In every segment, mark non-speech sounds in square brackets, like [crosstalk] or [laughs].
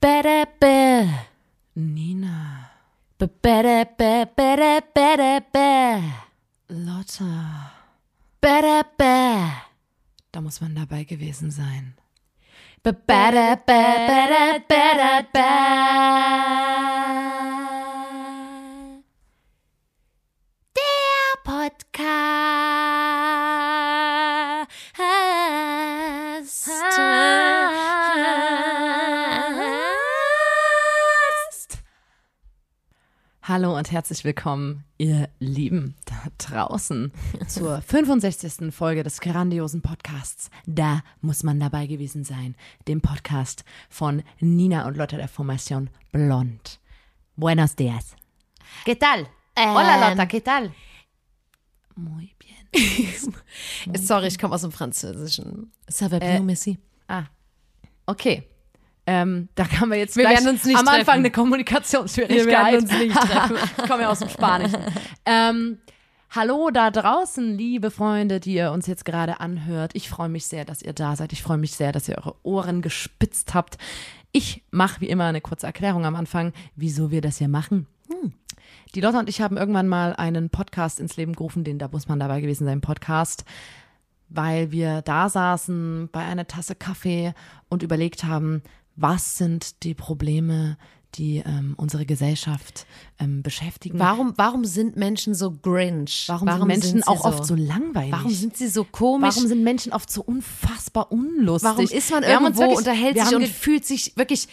Badabe. Nina. Badabe, badabe, Lotta. Badabe. Da muss man dabei gewesen sein. Badabe, badabe, badabe. Hallo und herzlich willkommen, ihr Lieben da draußen, [laughs] zur 65. Folge des grandiosen Podcasts. Da muss man dabei gewesen sein, dem Podcast von Nina und Lotta der Formation Blond. Buenos dias. ¿Qué tal? Hola Lotta, ¿qué tal? Muy bien. [laughs] Sorry, ich komme aus dem Französischen. Ça va Äh, bien, merci. Ah, okay. Ähm, da kann man jetzt Wir gleich werden uns nicht am Anfang treffen. eine Kommunikationsschwierigkeit. Wir werden uns nicht [laughs] treffen. ich komme ja aus dem Spanischen. ähm, hallo da draußen, liebe Freunde, die ihr uns jetzt gerade anhört. Ich freue mich sehr, dass ihr da seid. Ich freue mich sehr, dass ihr eure Ohren gespitzt habt. Ich mache wie immer eine kurze Erklärung am Anfang, wieso wir das hier machen. Die Lotta und ich haben irgendwann mal einen Podcast ins Leben gerufen, den da muss man dabei gewesen sein, Podcast, weil wir da saßen bei einer Tasse Kaffee und überlegt haben, was sind die Probleme, die ähm, unsere Gesellschaft ähm, beschäftigen. Warum, warum sind Menschen so grinch? Warum, sind Menschen sie auch oft so langweilig? Warum sind sie so komisch? Warum sind Menschen oft so unfassbar unlustig? Warum ist man irgendwo, wirklich- unterhält sich und fühlt sich wirklich,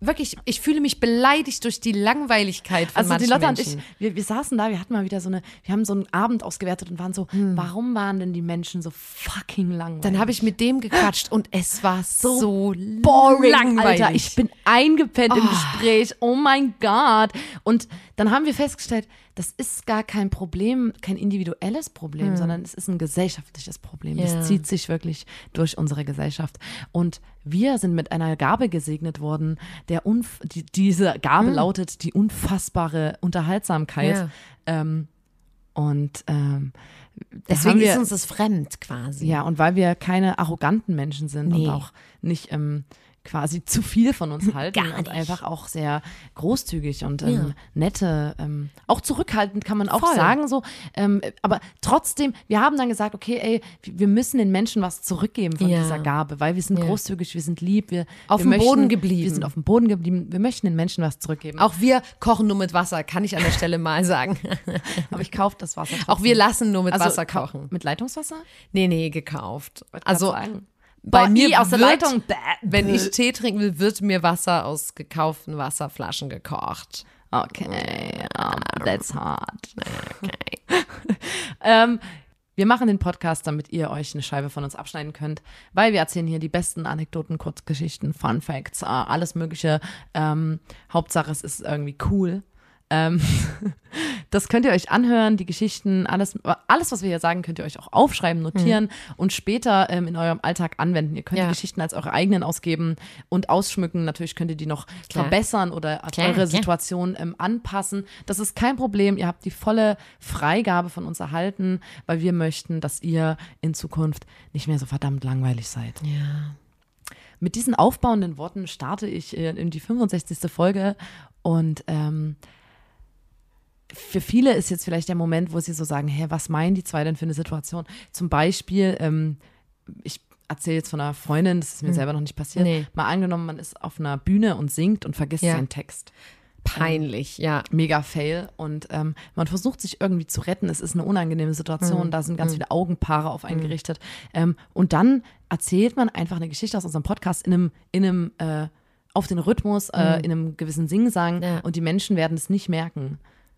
wirklich, ich fühle mich beleidigt durch die Langweiligkeit von Also die Lotte und Menschen. ich, wir, wir saßen da, wir hatten mal wieder so eine, wir haben so einen Abend ausgewertet und waren so, warum waren denn die Menschen so fucking langweilig? Dann habe ich mit dem gequatscht und es war so, boring, langweilig. Alter. Ich bin eingepennt im Oh. Gespräch. Oh mein Gott. Und dann haben wir festgestellt, das ist gar kein Problem, kein individuelles Problem, sondern es ist ein gesellschaftliches Problem. Ja. Das zieht sich wirklich durch unsere Gesellschaft. Und wir sind mit einer Gabe gesegnet worden, der unf die, diese Gabe lautet die unfassbare Unterhaltsamkeit. Ja. Ähm, und ähm, Deswegen wir, ist uns das fremd quasi. ja, und weil wir keine arroganten Menschen sind Nee. und auch nicht ähm, quasi zu viel von uns halten Gar und einfach auch sehr großzügig und ähm, Ja. nette, ähm, auch zurückhaltend kann man auch Voll. sagen so. Ähm, aber trotzdem, wir haben dann gesagt, okay, ey, wir müssen den Menschen was zurückgeben von Ja. dieser Gabe, weil wir sind Ja. großzügig, wir sind lieb, wir Auf wir dem möchten, Boden geblieben. Wir sind auf dem Boden geblieben. Wir möchten den Menschen was zurückgeben. Auch wir kochen nur mit Wasser, kann ich an der Stelle mal sagen. [laughs] aber ich kaufe das Wasser. Auch wir lassen nur mit also, Wasser kochen. Mit Leitungswasser? Nee, nee, gekauft. Also sagen. Bei Boah, mir i, aus der wird, Leitung. Bäh, wenn ich Tee trinken will, wird mir Wasser aus gekauften Wasserflaschen gekocht. Okay, um, that's hard. [laughs] ähm, wir machen den Podcast, damit ihr euch eine Scheibe von uns abschneiden könnt, weil wir erzählen hier die besten Anekdoten, Kurzgeschichten, Fun Facts, äh, alles Mögliche. Ähm, Hauptsache, es ist irgendwie cool. Ähm, [laughs] das könnt ihr euch anhören, die Geschichten, alles, alles, was wir hier sagen, könnt ihr euch auch aufschreiben, notieren und später ähm, in eurem Alltag anwenden. Ihr könnt Ja. die Geschichten als eure eigenen ausgeben und ausschmücken. Natürlich könnt ihr die noch Klar. verbessern oder Klar, eure. Situation ähm, anpassen. Das ist kein Problem. Ihr habt die volle Freigabe von uns erhalten, weil wir möchten, dass ihr in Zukunft nicht mehr so verdammt langweilig seid. Ja. Mit diesen aufbauenden Worten starte ich äh, in die 65. Folge und ähm, für viele ist jetzt vielleicht der Moment, wo sie so sagen, hä, was meinen die zwei denn für eine Situation? Zum Beispiel, ähm, ich erzähle jetzt von einer Freundin, das ist mir selber noch nicht passiert, Nee. mal angenommen, man ist auf einer Bühne und singt und vergisst Ja. seinen Text. Peinlich, ja. Mega fail und ähm, man versucht sich irgendwie zu retten. Es ist eine unangenehme Situation, Mhm. da sind ganz viele Augenpaare auf einen gerichtet. Ähm, und dann erzählt man einfach eine Geschichte aus unserem Podcast in einem, in einem äh, auf den Rhythmus, äh, in einem gewissen Singsang Mhm. Ja. und die Menschen werden es nicht merken.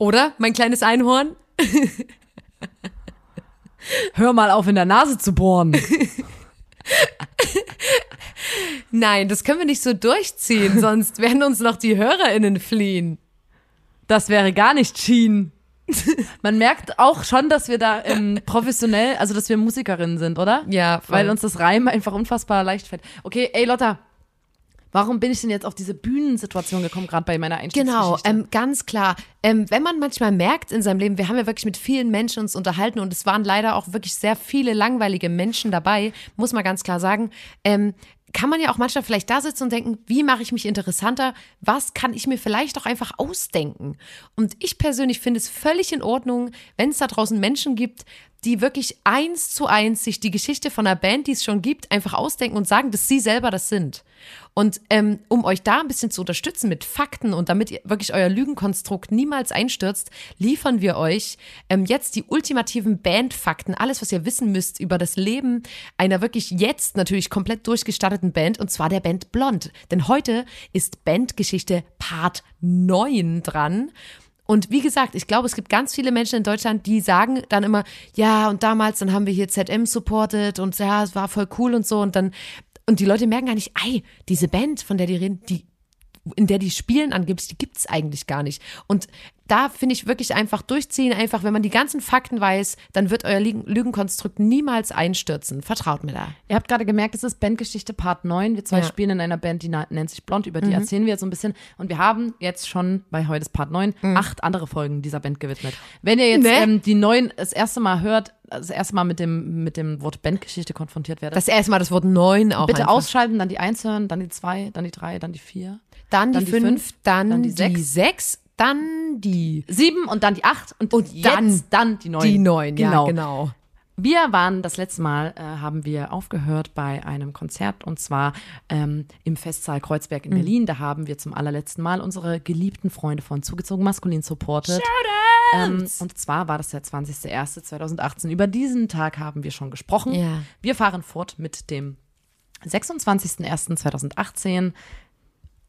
Oder, mein kleines Einhorn? Hör mal auf, in der Nase zu bohren. Nein, das können wir nicht so durchziehen, sonst werden uns noch die HörerInnen fliehen. Das wäre gar nicht Sheen. Man merkt auch schon, dass wir da ähm, professionell, also dass wir Musikerinnen sind, oder? Ja, voll. Weil uns das Reimen einfach unfassbar leicht fällt. Okay, ey Lotta, warum bin ich denn jetzt auf diese Bühnensituation gekommen, gerade bei meiner Genau, Einstiegsgeschichte? ähm, ganz klar. Ähm, wenn man manchmal merkt in seinem Leben, wir haben ja wirklich mit vielen Menschen uns unterhalten und es waren leider auch wirklich sehr viele langweilige Menschen dabei, muss man ganz klar sagen. Ähm, kann man ja auch manchmal vielleicht da sitzen und denken, wie mache ich mich interessanter? Was kann ich mir vielleicht auch einfach ausdenken? Und ich persönlich finde es völlig in Ordnung, wenn es da draußen Menschen gibt, die wirklich eins zu eins sich die Geschichte von einer Band, die es schon gibt, einfach ausdenken und sagen, dass sie selber das sind. Und ähm, um euch da ein bisschen zu unterstützen mit Fakten und damit ihr wirklich euer Lügenkonstrukt niemals einstürzt, liefern wir euch ähm, jetzt die ultimativen Bandfakten, alles, was ihr wissen müsst über das Leben einer wirklich jetzt natürlich komplett durchgestatteten Band, und zwar der Band Blond. Denn heute ist Bandgeschichte Part 9 dran. Und wie gesagt, ich glaube, es gibt ganz viele Menschen in Deutschland, die sagen dann immer, ja, und damals, dann haben wir hier ZM supported und ja, es war voll cool und so. Und dann, und die Leute merken gar nicht, ey, diese Band, von der die reden, die, in der die spielen angeblich, die gibt's eigentlich gar nicht. Und da finde ich wirklich einfach durchziehen, einfach, wenn man die ganzen Fakten weiß, dann wird euer Lügen- Lügenkonstrukt niemals einstürzen. Vertraut mir da. Ihr habt gerade gemerkt, es ist Bandgeschichte Part 9. Wir zwei Ja. Mhm. spielen in einer Band, die nennt sich Blond, über die erzählen wir jetzt so ein bisschen. Und wir haben jetzt schon bei heute ist Part 9 acht andere Folgen dieser Band gewidmet. Wenn ihr jetzt Mhm. Ne? ähm, die neuen das erste Mal hört, das erste Mal mit dem, mit dem Wort Bandgeschichte konfrontiert werdet, Das erste Mal das Wort neun auch. bitte einfach. ausschalten, dann die eins hören, dann die zwei, dann die drei, dann die vier. Dann die, dann die fünf, fünf, dann, dann die, die sechs. sechs. dann die Sieben und dann die acht und, Und jetzt dann dann die neun. die neun. Genau. Ja, genau. Wir waren das letzte Mal, äh, haben wir aufgehört bei einem Konzert und zwar ähm, im Festsaal Kreuzberg Mhm. in Berlin. Da haben wir zum allerletzten Mal unsere geliebten Freunde von Zugezogen Maskulin supportet. Ähm, und zwar war das der 20.01.2018. Über diesen Tag haben wir schon gesprochen. Ja. Wir fahren fort mit dem 26.01.2018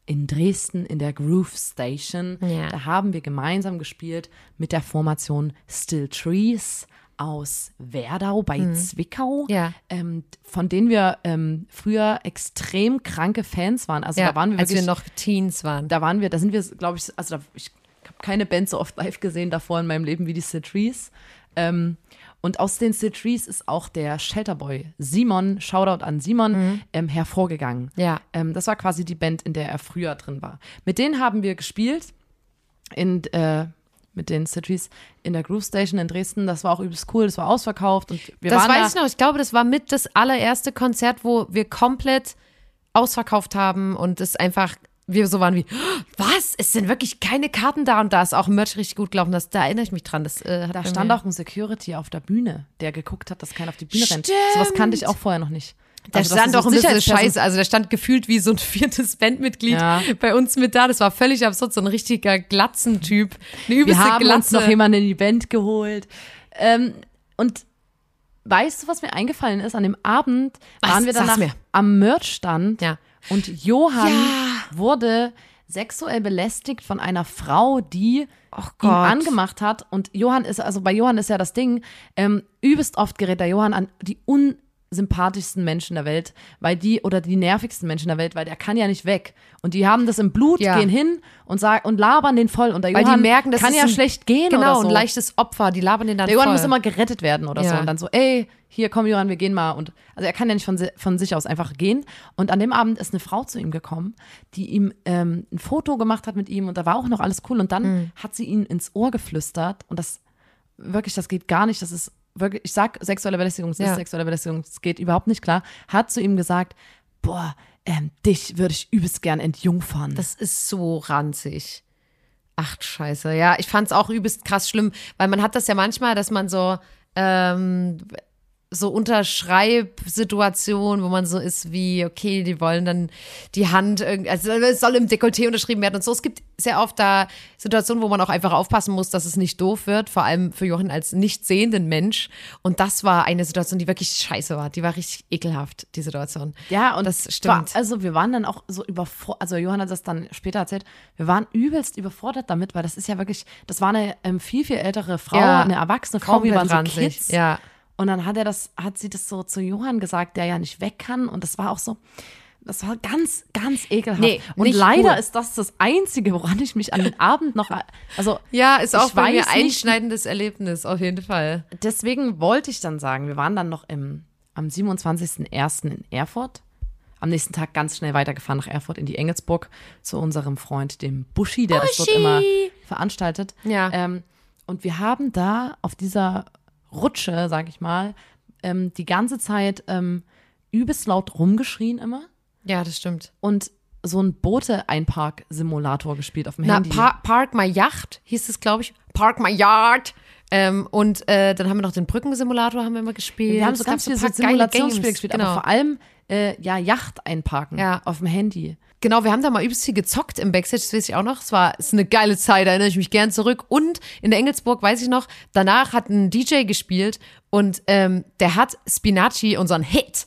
in Dresden in der Groove Station. Ja. Da haben wir gemeinsam gespielt mit der Formation Still Trees aus Werdau bei Zwickau, Mhm. Ja. ähm, von denen wir ähm, früher extrem kranke Fans waren. Also Ja, da waren wir als wirklich, wir noch Teens waren. da waren wir, da sind wir, glaube ich, also da, ich habe keine Band so oft live gesehen davor in meinem Leben wie die Still Trees. Ähm, und aus den Trees ist auch der Shelterboy Simon, Shoutout an Simon, ähm, hervorgegangen. Mhm. Ja. Ähm, das war quasi die Band, in der er früher drin war. Mit denen haben wir gespielt in, äh, mit den Cities in der Groove Station in Dresden. Das war auch übelst cool, das war ausverkauft und wir das waren weiß da, ich noch. Ich glaube, das war mit das allererste Konzert, wo wir komplett ausverkauft haben und es einfach wir so waren wie, was? Es sind wirklich keine Karten da und da ist auch Merch richtig gut gelaufen. Das, da erinnere ich mich dran. Das, äh, Da stand auch ein Security auf der Bühne, der geguckt hat, dass keiner auf die Bühne rennt. Stimmt. Sowas kannte ich auch vorher noch nicht. Da Also, stand so ein bisschen scheiße. Also, der stand gefühlt wie so ein [laughs] viertes Bandmitglied Ja. bei uns mit da. Das war völlig absurd. So ein richtiger Glatzentyp. Eine Wir übelste haben uns Glatze. noch jemanden in die Band geholt. Ähm, und weißt du, was mir eingefallen ist? An dem Abend Was? waren wir danach am Merchstand Ja. Und Johann Ja. wurde sexuell belästigt von einer Frau, die ihn angemacht hat. Und Johann ist, also bei Johann ist ja das Ding, ähm, übelst oft gerät der Johann an die unsympathischsten Menschen der Welt, weil die, oder die nervigsten Menschen der Welt, weil der kann ja nicht weg. Und die haben das im Blut, Ja. gehen hin und sagen und labern den voll. Und der Weil Johann die merken, das kann ja ein- schlecht gehen Genau, oder so. ein leichtes Opfer. Die labern den dann Der Johann voll. muss immer gerettet werden oder so. Ja. Und dann so, ey, hier komm Johann, wir gehen mal. Und also er kann ja nicht von, von sich aus einfach gehen. Und an dem Abend ist eine Frau zu ihm gekommen, die ihm ähm, ein Foto gemacht hat mit ihm und da war auch noch alles cool. Und dann Mhm. hat sie ihn ins Ohr geflüstert und das wirklich, das geht gar nicht. Das ist wirklich, ich sag sexuelle Belästigung, es Ja. ist sexuelle Belästigung, es geht überhaupt nicht klar. Hat zu ihm gesagt, boah, ähm, dich würde ich übelst gern entjungfern. Das ist so ranzig. Ach, scheiße. Ja, ich fand's auch übelst krass schlimm, weil man hat das ja manchmal, dass man so, ähm, so Unterschreibsituationen, wo man so ist wie, okay, die wollen dann die Hand, irgendwie, also es soll im Dekolleté unterschrieben werden und so. Es gibt sehr oft da Situationen, wo man auch einfach aufpassen muss, dass es nicht doof wird, vor allem für Jochen als nicht sehenden Mensch. Und das war eine Situation, die wirklich scheiße war. Die war richtig ekelhaft, die Situation. Ja, und Das War, stimmt. also wir waren dann auch so überfordert, also Johann hat das dann später erzählt, wir waren übelst überfordert damit, weil das ist ja wirklich, das war eine ähm, viel, viel ältere Frau, Ja, eine erwachsene Frau, wir waren so. Kids. Ja. Und dann hat er das, hat sie das so zu Johann gesagt, der ja nicht weg kann. Und das war auch so, Das war ganz, ganz ekelhaft. Nee, und leider cool. ist das das Einzige, woran ich mich an den Abend noch, also Ja, ist auch bei mir nicht- einschneidendes Erlebnis, auf jeden Fall. deswegen wollte ich dann sagen, wir waren dann noch im, am 27.01. in Erfurt. Am nächsten Tag ganz schnell weitergefahren nach Erfurt in die Engelsburg zu unserem Freund, dem Buschi, der das dort Buschi! immer veranstaltet. Ja. Ähm, und wir haben da auf dieser Rutsche, sag ich mal, ähm, die ganze Zeit ähm, übelst laut rumgeschrien immer Ja, das stimmt. und so ein Boote-Einpark-Simulator gespielt auf dem Na, Handy. Pa Park My Yacht hieß es, glaube ich. Park My Yard. Ähm, und äh, dann haben wir noch den Brückensimulator haben wir immer gespielt. wir haben so ganz viele so Simulationsspiele gespielt, genau. aber vor allem äh, ja Yacht einparken Ja. auf dem Handy. Genau, wir haben da mal übelst viel gezockt im Backstage, das weiß ich auch noch. Es war ist eine geile Zeit, da erinnere ich mich gern zurück. Und in der Engelsburg weiß ich noch, danach hat ein DJ gespielt und ähm, der hat Spinaci, unseren Hit,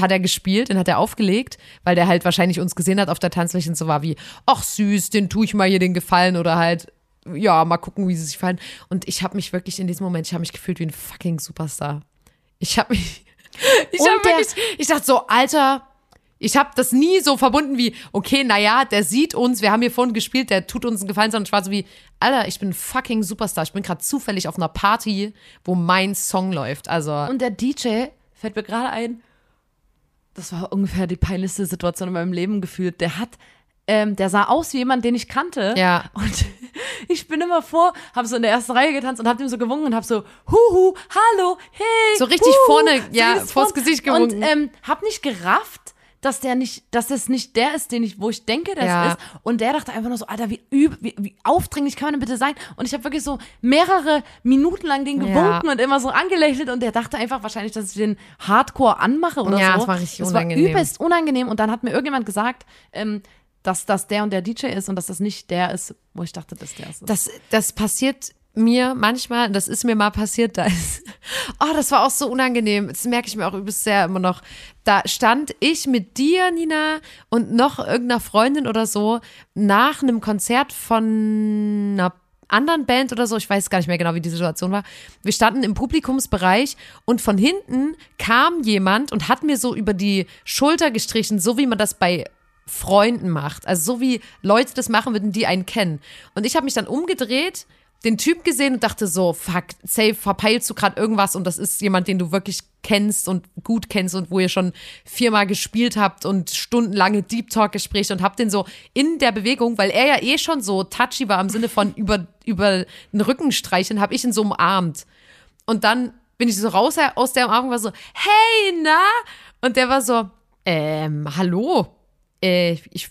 hat er gespielt, den hat er aufgelegt, weil der halt wahrscheinlich uns gesehen hat auf der Tanzfläche und so war wie, ach süß, den tue ich mal hier den Gefallen oder halt, ja, mal gucken, wie sie sich fallen. Und ich habe mich wirklich in diesem Moment, ich habe mich gefühlt wie ein fucking Superstar. Ich habe mich, [laughs] ich habe der- wirklich, ich dachte so, Alter, ich habe das nie so verbunden wie, okay, naja, der sieht uns, wir haben hier vorhin gespielt, der tut uns einen Gefallen, sondern ich war so wie, Alter, ich bin ein fucking Superstar. Ich bin gerade zufällig auf einer Party, wo mein Song läuft. Also, Und der DJ fällt mir gerade ein, das war ungefähr die peinlichste Situation in meinem Leben gefühlt. Der hat, ähm, der sah aus wie jemand, den ich kannte. Ja. Und [laughs] ich bin immer vor, habe so in der ersten Reihe getanzt und habe ihm so gewunken und habe so, huhu, hallo, hey. So richtig huhu, vorne, ja, jedes vors Gesicht gewunken. Und ähm, hab nicht gerafft, dass der nicht, dass das nicht der ist, den ich, wo ich denke, der Ja. ist. Und der dachte einfach nur so, Alter, wie, üb, wie, wie aufdringlich kann man denn bitte sein? Und ich habe wirklich so mehrere Minuten lang den Ja. gewunken und immer so angelächelt und der dachte einfach wahrscheinlich, dass ich den Hardcore anmache oder Ja, so. das war richtig das unangenehm. war übelst unangenehm und dann hat mir irgendjemand gesagt, ähm, dass das der und der DJ ist und dass das nicht der ist, wo ich dachte, dass der ist. das, das passiert mir manchmal, das ist mir mal passiert, da ist, [laughs] oh, das war auch so unangenehm, das merke ich mir auch übelst sehr immer noch. Da stand ich mit dir, Nina, und noch irgendeiner Freundin oder so nach einem Konzert von einer anderen Band oder so, ich weiß gar nicht mehr genau, wie die Situation war. Wir standen im Publikumsbereich und von hinten kam jemand und hat mir so über die Schulter gestrichen, so wie man das bei Freunden macht. Also so wie Leute das machen würden, die einen kennen. Und ich habe mich dann umgedreht, den Typ gesehen und dachte so, fuck, safe, verpeilst du gerade irgendwas und das ist jemand, den du wirklich kennst und gut kennst und wo ihr schon viermal gespielt habt und stundenlange Deep Talk Gespräche und habt den so in der Bewegung, weil er ja eh schon so touchy war im Sinne von über, über den Rücken streicheln, habe ich ihn so umarmt. Und dann bin ich so raus aus der Umarmung, war so, hey, na? Und der war so, ähm, hallo, äh, ich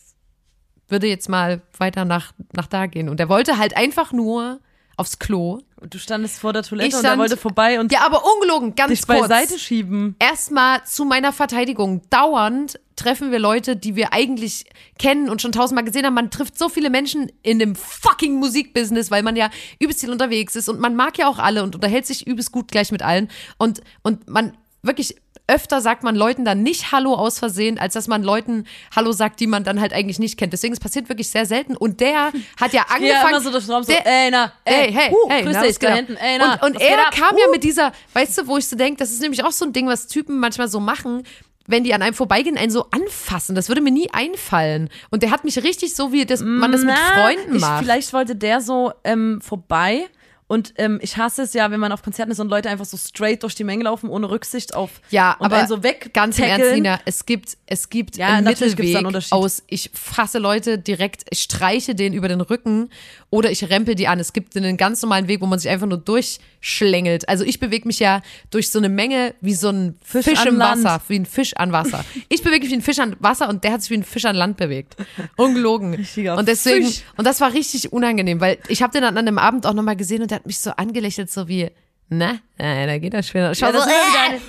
würde jetzt mal weiter nach, nach da gehen. Und er wollte halt einfach nur aufs Klo. du standest vor der Toilette Ich und er stand- wollte vorbei und Ja, aber ungelogen, ganz dich kurz. beiseite schieben. Erstmal zu meiner Verteidigung. Dauernd treffen wir Leute, die wir eigentlich kennen und schon tausendmal gesehen haben. Man trifft so viele Menschen in dem fucking Musikbusiness, weil man ja übelst viel unterwegs ist und man mag ja auch alle und unterhält sich übelst gut gleich mit allen. Und, und man wirklich öfter sagt man Leuten dann nicht Hallo aus Versehen, als dass man Leuten Hallo sagt, die man dann halt eigentlich nicht kennt. Deswegen, es passiert wirklich sehr selten. Und der hat ja [laughs] angefangen. Ja, immer so durch den Raum so, der- ey, na, ey, Ey, hey, huh, hey, grüß na, dich, da hinten, ey, na, Und, und er kam ja Uh. mit dieser, weißt du, wo ich so denke, das ist nämlich auch so ein Ding, was Typen manchmal so machen, wenn die an einem vorbeigehen, einen so anfassen. Das würde mir nie einfallen. Und der hat mich richtig so, wie das, man das mit Freunden ich, macht. Vielleicht wollte der so ähm, vorbei. Und ähm, ich hasse es ja, wenn man auf Konzerten ist und Leute einfach so straight durch die Menge laufen, ohne Rücksicht auf Ja, und aber einen so weg ganz im Ernst. Nina, es gibt, es gibt Ja, einen einen Mittelweg Unterschied. aus, ich fasse Leute direkt, ich streiche denen über den Rücken oder ich rempel die an. Es gibt einen ganz normalen Weg, wo man sich einfach nur durchschlängelt. Also ich bewege mich ja durch so eine Menge wie so ein Fisch, Fisch im an Land. Wasser, wie ein Fisch an Wasser. [laughs] Ich bewege mich wie ein Fisch an Wasser und der hat sich wie ein Fisch an Land bewegt. Ungelogen. Und deswegen, Fisch. und das war richtig unangenehm, weil ich habe den dann an dem Abend auch nochmal gesehen und der hat mich so angelächelt, so wie, na, nein, da geht das schwer. Ich war Ja, das so, wieder eine-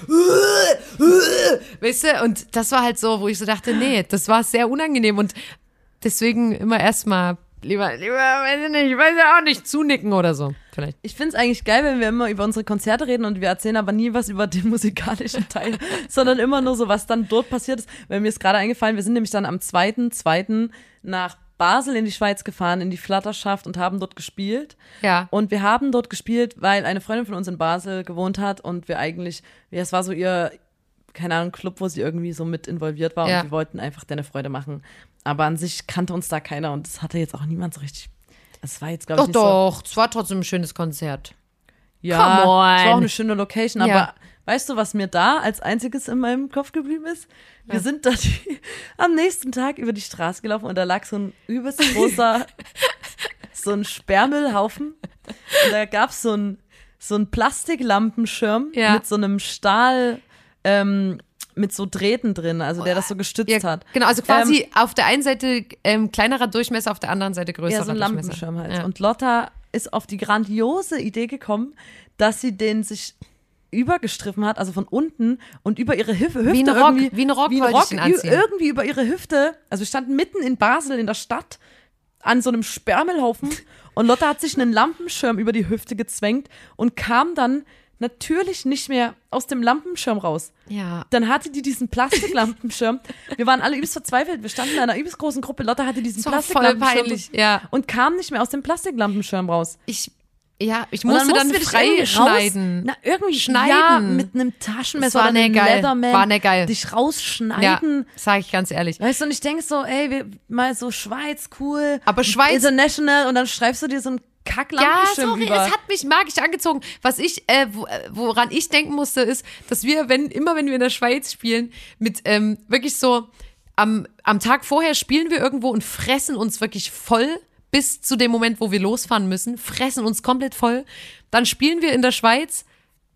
[laughs] Weißt du, und das war halt so, wo ich so dachte, nee, das war sehr unangenehm und deswegen immer erstmal lieber, lieber, weiß ich nicht, ich weiß ja auch nicht, zunicken oder so. Vielleicht. Ich finde es eigentlich geil, wenn wir immer über unsere Konzerte reden und wir erzählen aber nie was über den [laughs] musikalischen Teil, [laughs] sondern immer nur so, was dann dort passiert ist. Weil mir ist gerade eingefallen, wir sind nämlich dann am 2.2. nach Basel in die Schweiz gefahren, in die Flatterschaft und haben dort gespielt. Ja. Und wir haben dort gespielt, weil eine Freundin von uns in Basel gewohnt hat und wir eigentlich, ja, es war so ihr, keine Ahnung, Club, wo sie irgendwie so mit involviert war Ja. und die wollten einfach deine Freude machen. Aber an sich kannte uns da keiner und das hatte jetzt auch niemand so richtig. Es war jetzt, glaube ich, Doch, nicht doch, es war trotzdem ein schönes Konzert. so. Ja, es war auch eine schöne Location, aber Ja. Weißt du, was mir da als einziges in meinem Kopf geblieben ist? Wir sind da die, [laughs] am nächsten Tag über die Straße gelaufen und da lag so ein übelst großer, [laughs] so ein Sperrmüllhaufen. Und da gab es so ein so ein Plastiklampenschirm Ja. mit so einem Stahl, ähm, mit so Drähten drin, also der das so gestützt Ja, hat. genau, also quasi auf der einen Seite ähm, kleinerer Durchmesser, auf der anderen Seite größerer Ja, so ein Durchmesser. Lampenschirm halt. Ja. Und Lotta ist auf die grandiose Idee gekommen, dass sie den sich übergestriffen hat, also von unten und über ihre Hüfte, Hüfte Wie ein Rock, irgendwie, wie ein Rock ihn ü- anziehen. irgendwie über ihre Hüfte, also wir standen mitten in Basel in der Stadt an so einem Sperrmüllhaufen [laughs] und Lotta hat sich einen Lampenschirm über die Hüfte gezwängt und kam dann natürlich nicht mehr aus dem Lampenschirm raus. ja. Dann hatte die diesen Plastiklampenschirm. [laughs] Wir waren alle übelst verzweifelt. Wir standen in einer übelst großen Gruppe. Lotta hatte diesen war voll Plastiklampenschirm peinlich, ja. und kam nicht mehr aus dem Plastiklampenschirm raus. Ich, ja, ich musste dann, dich frei schneiden. Raus, na, irgendwie Schneiden. Ja, mit einem Taschenmesser oder einem geil. Leatherman. War nicht geil. Dich ja, rausschneiden. sag ich ganz ehrlich. Weißt du, und ich denke so, ey, wir, mal so Schweiz, cool. Aber Schweiz- International und dann schreibst du dir so einen Ja, Kacklampenschirm sorry, über. es hat mich magisch angezogen. Was ich, äh, äh, woran ich denken musste, ist, dass wir, wenn, immer wenn wir in der Schweiz spielen, mit ähm, wirklich so am, am Tag vorher spielen wir irgendwo und fressen uns wirklich voll bis zu dem Moment, wo wir losfahren müssen, fressen uns komplett voll. Dann spielen wir in der Schweiz,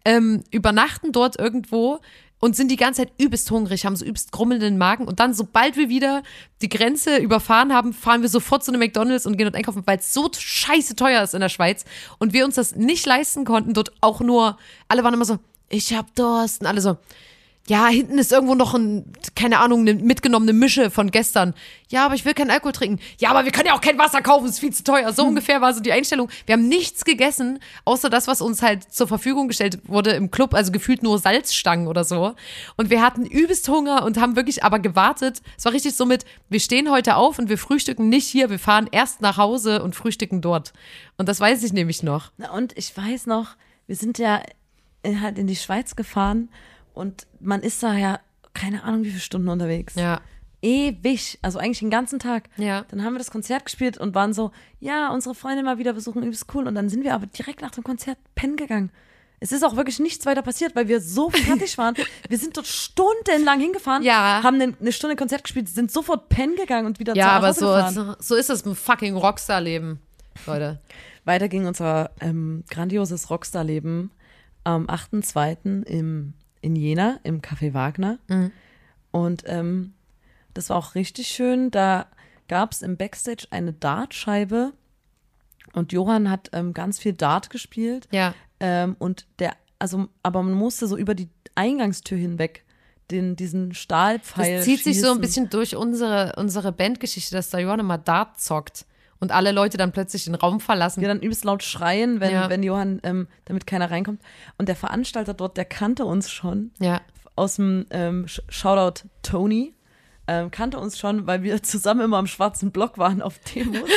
ähm, übernachten dort irgendwo und sind die ganze Zeit übelst hungrig, haben so übelst grummelnden Magen und dann, sobald wir wieder die Grenze überfahren haben, fahren wir sofort zu einem McDonalds und gehen dort einkaufen, weil es so scheiße teuer ist in der Schweiz und wir uns das nicht leisten konnten, dort auch nur, alle waren immer so, ich hab Durst und alle so, ja, hinten ist irgendwo noch ein, keine Ahnung, eine mitgenommene Mische von gestern. Ja, aber ich will keinen Alkohol trinken. Ja, aber wir können ja auch kein Wasser kaufen, ist viel zu teuer. So ungefähr war so die Einstellung. Wir haben nichts gegessen, außer das, was uns halt zur Verfügung gestellt wurde im Club, also gefühlt nur Salzstangen oder so. Und wir hatten übelst Hunger und haben wirklich aber gewartet. Es war richtig so mit, wir stehen heute auf und wir frühstücken nicht hier, wir fahren erst nach Hause und frühstücken dort. Und das weiß ich nämlich noch. Und ich weiß noch, wir sind ja halt in die Schweiz gefahren und man ist da ja keine Ahnung wie viele Stunden unterwegs. Ja. Ewig, also eigentlich den ganzen Tag. Ja. Dann haben wir das Konzert gespielt und waren so, ja, unsere Freunde mal wieder besuchen, übelst cool. Und dann sind wir aber direkt nach dem Konzert pennen gegangen. Es ist auch wirklich nichts weiter passiert, weil wir so [laughs] fertig waren. Wir sind dort stundenlang hingefahren, Ja. haben eine, Stunde Konzert gespielt, sind sofort pennen gegangen und wieder Ja, zu aber Hause so, gefahren. so ist das ein fucking Rockstar-Leben, Leute. [laughs] Weiter ging unser ähm, grandioses Rockstar-Leben am 8.2. im in Jena im Café Wagner. Und ähm, das war auch richtig schön. Da gab es im Backstage eine Dartscheibe und Johann hat ähm, ganz viel Dart gespielt. Ja. Ähm, und der, also, aber man musste so über die Eingangstür hinweg den, diesen Stahlpfeil. Das zieht sich so ein schießen. bisschen durch unsere, unsere Bandgeschichte, dass da Johann immer Dart zockt und alle Leute dann plötzlich den Raum verlassen. wir dann übelst laut schreien, wenn, Ja. wenn Johann, ähm, damit keiner reinkommt. Und der Veranstalter dort, der kannte uns schon Ja. aus dem ähm, Sh- Shoutout Tony. Ähm, kannte uns schon, weil wir [laughs] zusammen immer am schwarzen Block waren auf Demos.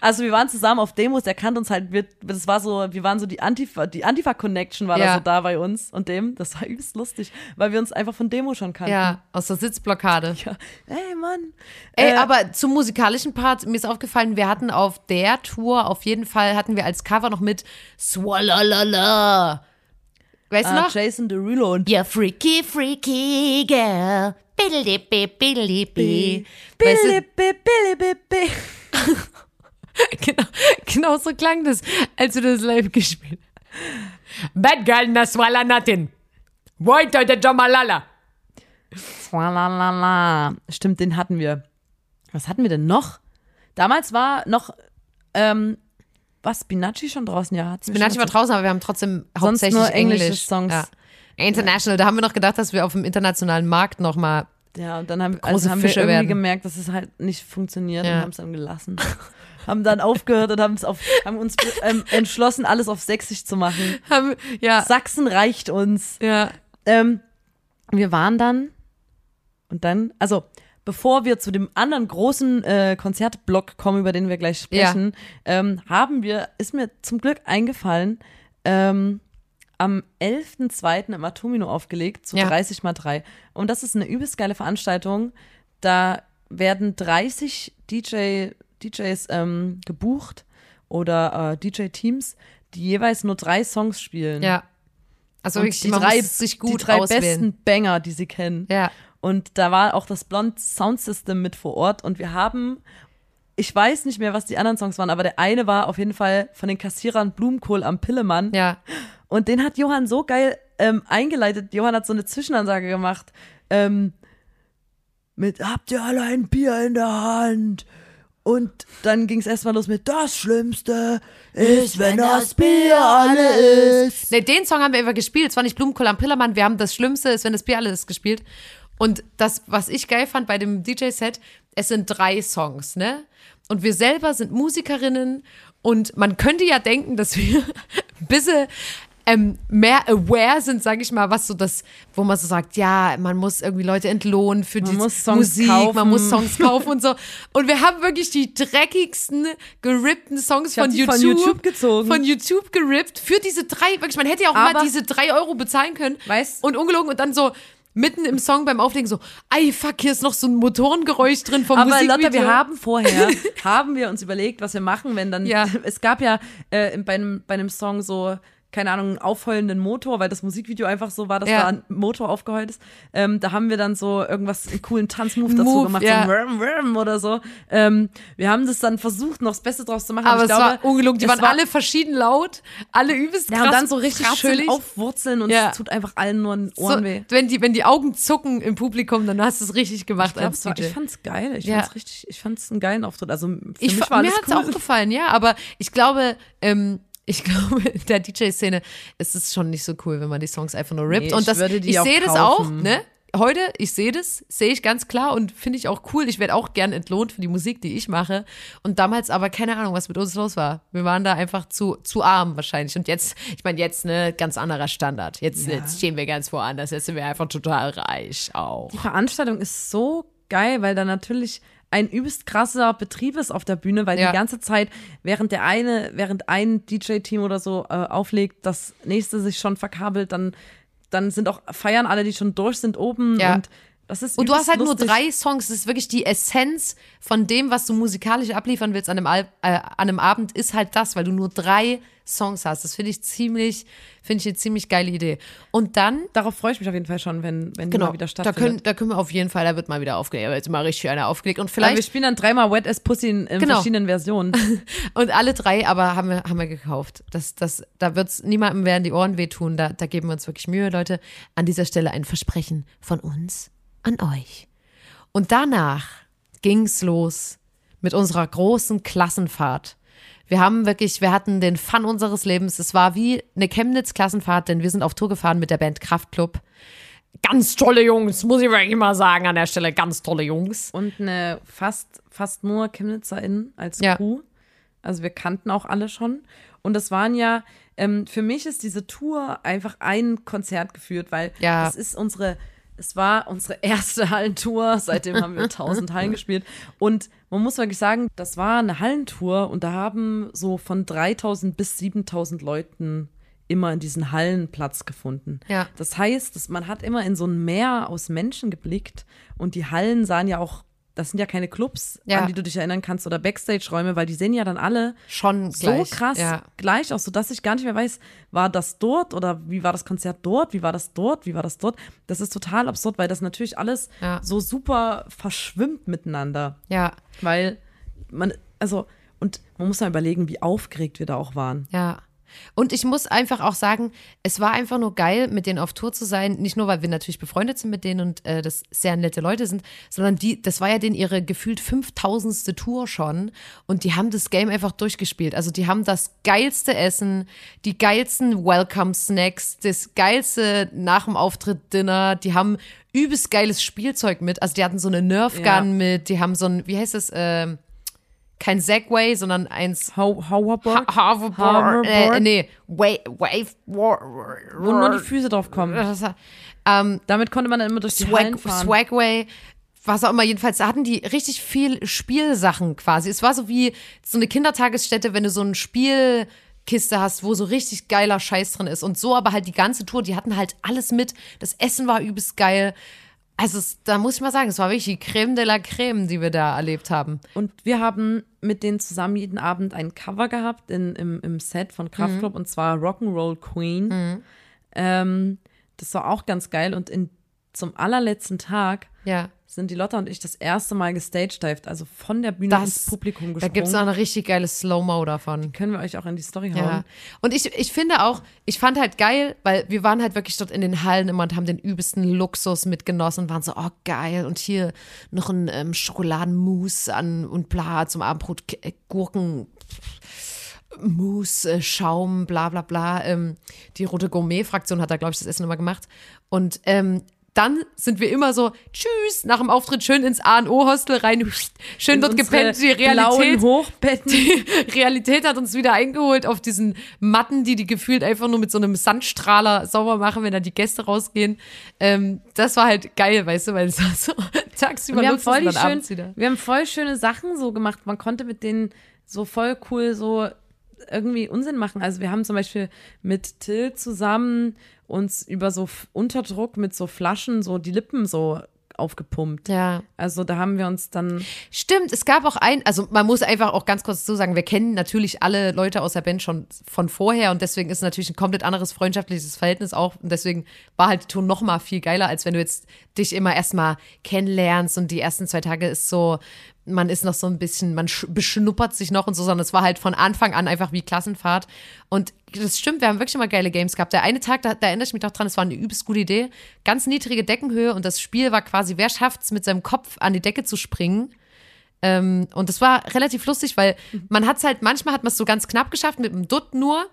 also wir waren zusammen auf Demos, der kannte uns halt, wir, das war so, wir waren so die Antifa, die Antifa-Connection war da Ja. so da bei uns und dem, das war übelst lustig, weil wir uns einfach von Demo schon kannten. Ja, aus der Sitzblockade. [laughs] Ja. Ey, Mann. Ey, Äh, aber zum musikalischen Part, mir ist aufgefallen, wir hatten auf der Tour auf jeden Fall, hatten wir als Cover noch mit Swallalala. Weißt du ah, noch? Jason Derulo und Ja, freaky, freaky girl. Billy, Billy, Billy, Billy. [laughs] genau, genau so klang das, als du das live gespielt hast. Bad girl na swallow nothing. White or the Jamalala. Swalala. Stimmt, den hatten wir. Was hatten wir denn noch? Damals war noch, ähm, was, Spinacci schon draußen? Ja, Spinacci war draußen, aber wir haben trotzdem Sonst hauptsächlich nur englische Englisch. Songs. Ja. International, da haben wir noch gedacht, dass wir auf dem internationalen Markt nochmal Ja, und dann haben, also haben wir irgendwie werden. gemerkt, dass es halt nicht funktioniert Ja. und haben es dann gelassen. [laughs] haben dann aufgehört und haben, es auf, haben uns ähm, entschlossen, alles auf Sächsisch zu machen. haben, ja, Sachsen reicht uns. ja, Ähm, wir waren dann und dann, also bevor wir zu dem anderen großen äh, Konzertblock kommen, über den wir gleich sprechen, ähm, haben wir, ist mir zum Glück eingefallen, ähm, am 11.02. im Atomino aufgelegt, zu Ja. 30 mal 3. Und das ist eine übelst geile Veranstaltung. Da werden 30 DJ, DJs ähm, gebucht oder äh, DJ-Teams, die jeweils nur drei Songs spielen. Ja. Also wirklich, die drei, sich gut die drei auswählen. besten Banger, die sie kennen. Ja. Und da war auch das Blond Sound System mit vor Ort und wir haben, ich weiß nicht mehr, was die anderen Songs waren, aber der eine war auf jeden Fall von den Kassierern Blumenkohl am Pillemann. Ja. Und den hat Johann so geil ähm, eingeleitet. Johann hat so eine Zwischenansage gemacht. Ähm, mit Habt ihr alle ein Bier in der Hand? Und dann ging es erstmal los mit Das Schlimmste ist, wenn das Bier alle ist. Nee, den Song haben wir einfach gespielt. Es war nicht Blumenkohl am Pillermann. Wir haben das Schlimmste ist, wenn das Bier alles ist gespielt. Und das, was ich geil fand bei dem DJ-Set, es sind drei Songs, ne? Und wir selber sind Musikerinnen und man könnte ja denken, dass wir [laughs] ein bisschen ähm, mehr aware sind, sage ich mal, was so das, wo man so sagt, ja, man muss irgendwie Leute entlohnen für die muss Songs Musik, kaufen. man muss Songs kaufen und so. Und wir haben wirklich die dreckigsten, gerippten Songs von die YouTube, von YouTube gezogen. Von YouTube gerippt für diese drei, wirklich, man hätte ja auch mal Aber- diese drei Euro bezahlen können. Weißt- Und ungelogen und dann so mitten im Song beim Auflegen so, ey, fuck, hier ist noch so ein Motorengeräusch drin vom Aber Musikvideo. Lotta, wir haben vorher, [laughs] haben wir uns überlegt, was wir machen, wenn dann, Ja. es gab ja äh, bei, einem, bei einem Song so, keine Ahnung, einen aufheulenden Motor, weil das Musikvideo einfach so war, dass Ja. da ein Motor aufgeheult ist. Ähm, da haben wir dann so irgendwas, einen coolen Tanzmove dazu Move, gemacht, ja. so Wurm, Wurm oder so. Ähm, wir haben das dann versucht, noch das Beste draus zu machen. aber ich es glaube, war ungelogen, die waren war- alle verschieden laut, alle übelst ja, krass und dann so richtig schön aufwurzeln und Ja. es tut einfach allen nur in den so, Ohren weh. wenn die, wenn die Augen zucken im Publikum, dann hast du es richtig gemacht Ich, glaub, als es war, ich fand's geil. Ich Ja. fand's richtig, ich fand's einen geilen Auftritt. Also für Ich, mich war mir hat's cool. auch gefallen, ja, aber ich glaube, ähm, ich [laughs] glaube, in der DJ-Szene ist es schon nicht so cool, wenn man die Songs einfach nur rippt. Nee, und ich das, ich auch sehe das auch, ne? Heute, ich sehe das, sehe ich ganz klar und finde ich auch cool. Ich werde auch gern entlohnt für die Musik, die ich mache. Und damals aber keine Ahnung, was mit uns los war. Wir waren da einfach zu, zu arm wahrscheinlich. Und jetzt, ich meine, jetzt ne, ganz anderer Standard. Jetzt, Ja. jetzt stehen wir ganz woanders. Jetzt sind wir einfach total reich auch. Die Veranstaltung ist so geil, weil da natürlich ein übelst krasser Betrieb ist auf der Bühne, weil Ja. die ganze Zeit, während der eine, während ein DJ-Team oder so äh, auflegt, das nächste sich schon verkabelt, dann, dann sind auch, feiern alle, die schon durch sind oben Ja. und das ist Und du hast halt nur lustig. drei Songs. Das ist wirklich die Essenz von dem, was du musikalisch abliefern willst an einem, Al äh, an einem Abend, ist halt das, weil du nur drei Songs hast. Das finde ich ziemlich, finde ich eine ziemlich geile Idee. Und dann, Darauf freue ich mich auf jeden Fall schon, wenn, wenn die genau, mal wieder da stattfindet. können, da können wir auf jeden Fall, da wird mal wieder aufgelegt. Da wird mal richtig einer aufgelegt. Und Aber wir vielleicht, spielen dann dreimal Wet as Pussy in, in Genau. verschiedenen Versionen. [laughs] und alle drei, aber haben wir, haben wir gekauft. Das, das, da wird's niemandem werden die Ohren wehtun. Da, da geben wir uns wirklich Mühe, Leute. An dieser Stelle ein Versprechen von uns an euch. Und danach ging's los mit unserer großen Klassenfahrt. Wir haben wirklich, wir hatten den Fun unseres Lebens. Es war wie eine Chemnitz-Klassenfahrt, denn wir sind auf Tour gefahren mit der Band Kraftklub. Ganz tolle Jungs, muss ich wirklich mal sagen an der Stelle. Ganz tolle Jungs. Und eine fast, fast nur ChemnitzerInnen als Ja. Crew. Also wir kannten auch alle schon. Und das waren ja, ähm, für mich ist diese Tour einfach ein Konzert geführt, weil Ja. es ist unsere, es war unsere [laughs] erste Hallentour. Seitdem haben wir tausend [laughs] Hallen gespielt. Und man muss wirklich sagen, das war eine Hallentour und da haben so von 3000 bis 7000 Leuten immer in diesen Hallen Platz gefunden. Ja. Das heißt, man hat immer in so ein Meer aus Menschen geblickt und die Hallen sahen ja auch, das sind ja keine Clubs, Ja. an die du dich erinnern kannst oder Backstage-Räume, weil die sehen ja dann alle Schon so gleich. krass Ja. gleich aus, sodass ich gar nicht mehr weiß, war das dort oder wie war das Konzert dort, wie war das dort, wie war das dort. Das ist total absurd, weil das natürlich alles Ja. so super verschwimmt miteinander. Ja, Weil man, also, und man muss mal überlegen, wie aufgeregt wir da auch waren. ja. Und ich muss einfach auch sagen, es war einfach nur geil, mit denen auf Tour zu sein. Nicht nur, weil wir natürlich befreundet sind mit denen und äh, das sehr nette Leute sind, sondern die, das war ja denen ihre gefühlt 5000. Tour schon. Und die haben das Game einfach durchgespielt. Also die haben das geilste Essen, die geilsten Welcome-Snacks, das geilste nach dem Auftritt Dinner. Die haben übelst geiles Spielzeug mit. Also die hatten so eine Nerf-Gun Ja. mit, die haben so ein, wie heißt das, ähm, kein Segway, sondern eins How, Hoverboard, Ha- Hoverboard. Hoverboard. Äh, nee, Wave, Wave, wo nur die Füße drauf kommen. ähm, Damit konnte man dann immer durch die Hallen Swag, fahren. Swagway, was auch immer. Jedenfalls da hatten die richtig viel Spielsachen quasi. Es war so wie so eine Kindertagesstätte, wenn du so ein Spiel Kiste hast, wo so richtig geiler Scheiß drin ist. Und so aber halt die ganze Tour, die hatten halt alles mit. Das Essen war übelst geil. Also da muss ich mal sagen, es war wirklich die Creme de la Creme, die wir da erlebt haben. Und wir haben mit denen zusammen jeden Abend ein Cover gehabt in, im, im Set von Kraftklub und zwar Rock'n'Roll Queen. Ähm, das war auch ganz geil und in, zum allerletzten Tag Ja. Sind die Lotta und ich das erste Mal gestagedived, also von der Bühne Das, ins Publikum da gesprungen. gibt es auch eine richtig geile Slow-Mo davon. Können wir euch auch in die Story hauen. Ja. Und ich, ich finde auch, ich fand halt geil, weil wir waren halt wirklich dort in den Hallen immer und haben den übelsten Luxus mitgenossen und waren so, oh geil, und hier noch ein ähm, Schokoladenmousse an und bla zum Abendbrot, äh, Gurken. Mousse, äh, Schaum, bla bla bla. Ähm, die Rote Gourmet-Fraktion hat da, glaube ich, das Essen immer gemacht. Und ähm, dann sind wir immer so, tschüss, nach dem Auftritt schön ins A&O-Hostel rein, schön In dort gepennt, die Realität. [laughs] Die Realität hat uns wieder eingeholt auf diesen Matten, die die gefühlt einfach nur mit so einem Sandstrahler sauber machen, wenn da die Gäste rausgehen. Ähm, das war halt geil, weißt du, weil es war so [laughs] tagsüber wir, haben voll die schön, wir haben voll schöne Sachen so gemacht. Man konnte mit denen so voll cool so irgendwie Unsinn machen. Also wir haben zum Beispiel mit Till zusammen uns über so F- Unterdruck mit so Flaschen so die Lippen so aufgepumpt. Ja. Also da haben wir uns dann Stimmt, es gab auch ein, also man muss einfach auch ganz kurz dazu sagen, wir kennen natürlich alle Leute aus der Band schon von vorher und deswegen ist es natürlich ein komplett anderes freundschaftliches Verhältnis auch und deswegen war halt die Tour noch mal viel geiler, als wenn du jetzt dich immer erstmal kennenlernst und die ersten zwei Tage ist so, man ist noch so ein bisschen, man sch- beschnuppert sich noch und so, sondern es war halt von Anfang an einfach wie Klassenfahrt und das stimmt, wir haben wirklich immer geile Games gehabt. Der eine Tag, da, da erinnere ich mich noch dran, es war eine übelst gute Idee, ganz niedrige Deckenhöhe und das Spiel war quasi, wer schafft's mit seinem Kopf an die Decke zu springen ähm, und das war relativ lustig, weil man hat es halt, manchmal hat man es so ganz knapp geschafft mit dem Dutt nur.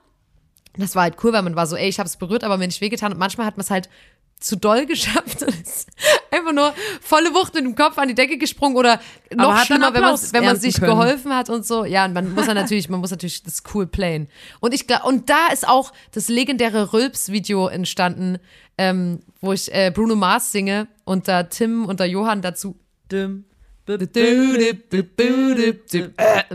Das war halt cool, weil man war so, ey, ich habe es berührt, aber mir nicht wehgetan. Und manchmal hat man es halt zu doll geschafft und ist einfach nur volle Wucht mit dem Kopf an die Decke gesprungen oder noch schlimmer, wenn wenn man sich können. geholfen hat und so. Ja, und man muss ja natürlich, man muss natürlich das cool playen. Und ich glaub, und da ist auch das legendäre Rülps-Video entstanden, ähm, wo ich äh, Bruno Mars singe und da Tim und der Johann dazu dim, und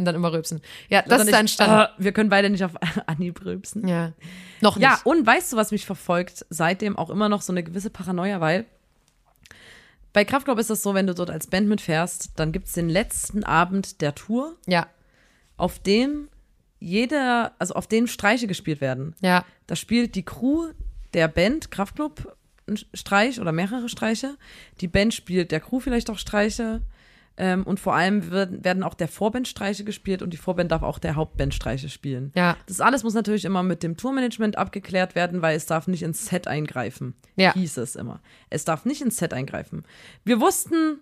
dann immer rülpsen. Ja, das ist da entstanden. Ah, wir können beide nicht auf Anhieb rülpsen. Ja. Noch nicht. Ja, und weißt du, was mich verfolgt? Seitdem auch immer noch so eine gewisse Paranoia, weil bei Kraftklub ist es so, wenn du dort als Band mitfährst, dann gibt es den letzten Abend der Tour, Ja. auf dem jeder, also auf dem Streiche gespielt werden. Ja. Da spielt die Crew der Band Kraftklub einen Streich oder mehrere Streiche. Die Band spielt der Crew vielleicht auch Streiche. Ähm, und vor allem wird, werden auch der Vorband Streiche gespielt und die Vorband darf auch der Hauptband Streiche spielen. Ja. Das alles muss natürlich immer mit dem Tourmanagement abgeklärt werden, weil es darf nicht ins Set eingreifen. Ja. Hieß es immer. Es darf nicht ins Set eingreifen. Wir wussten,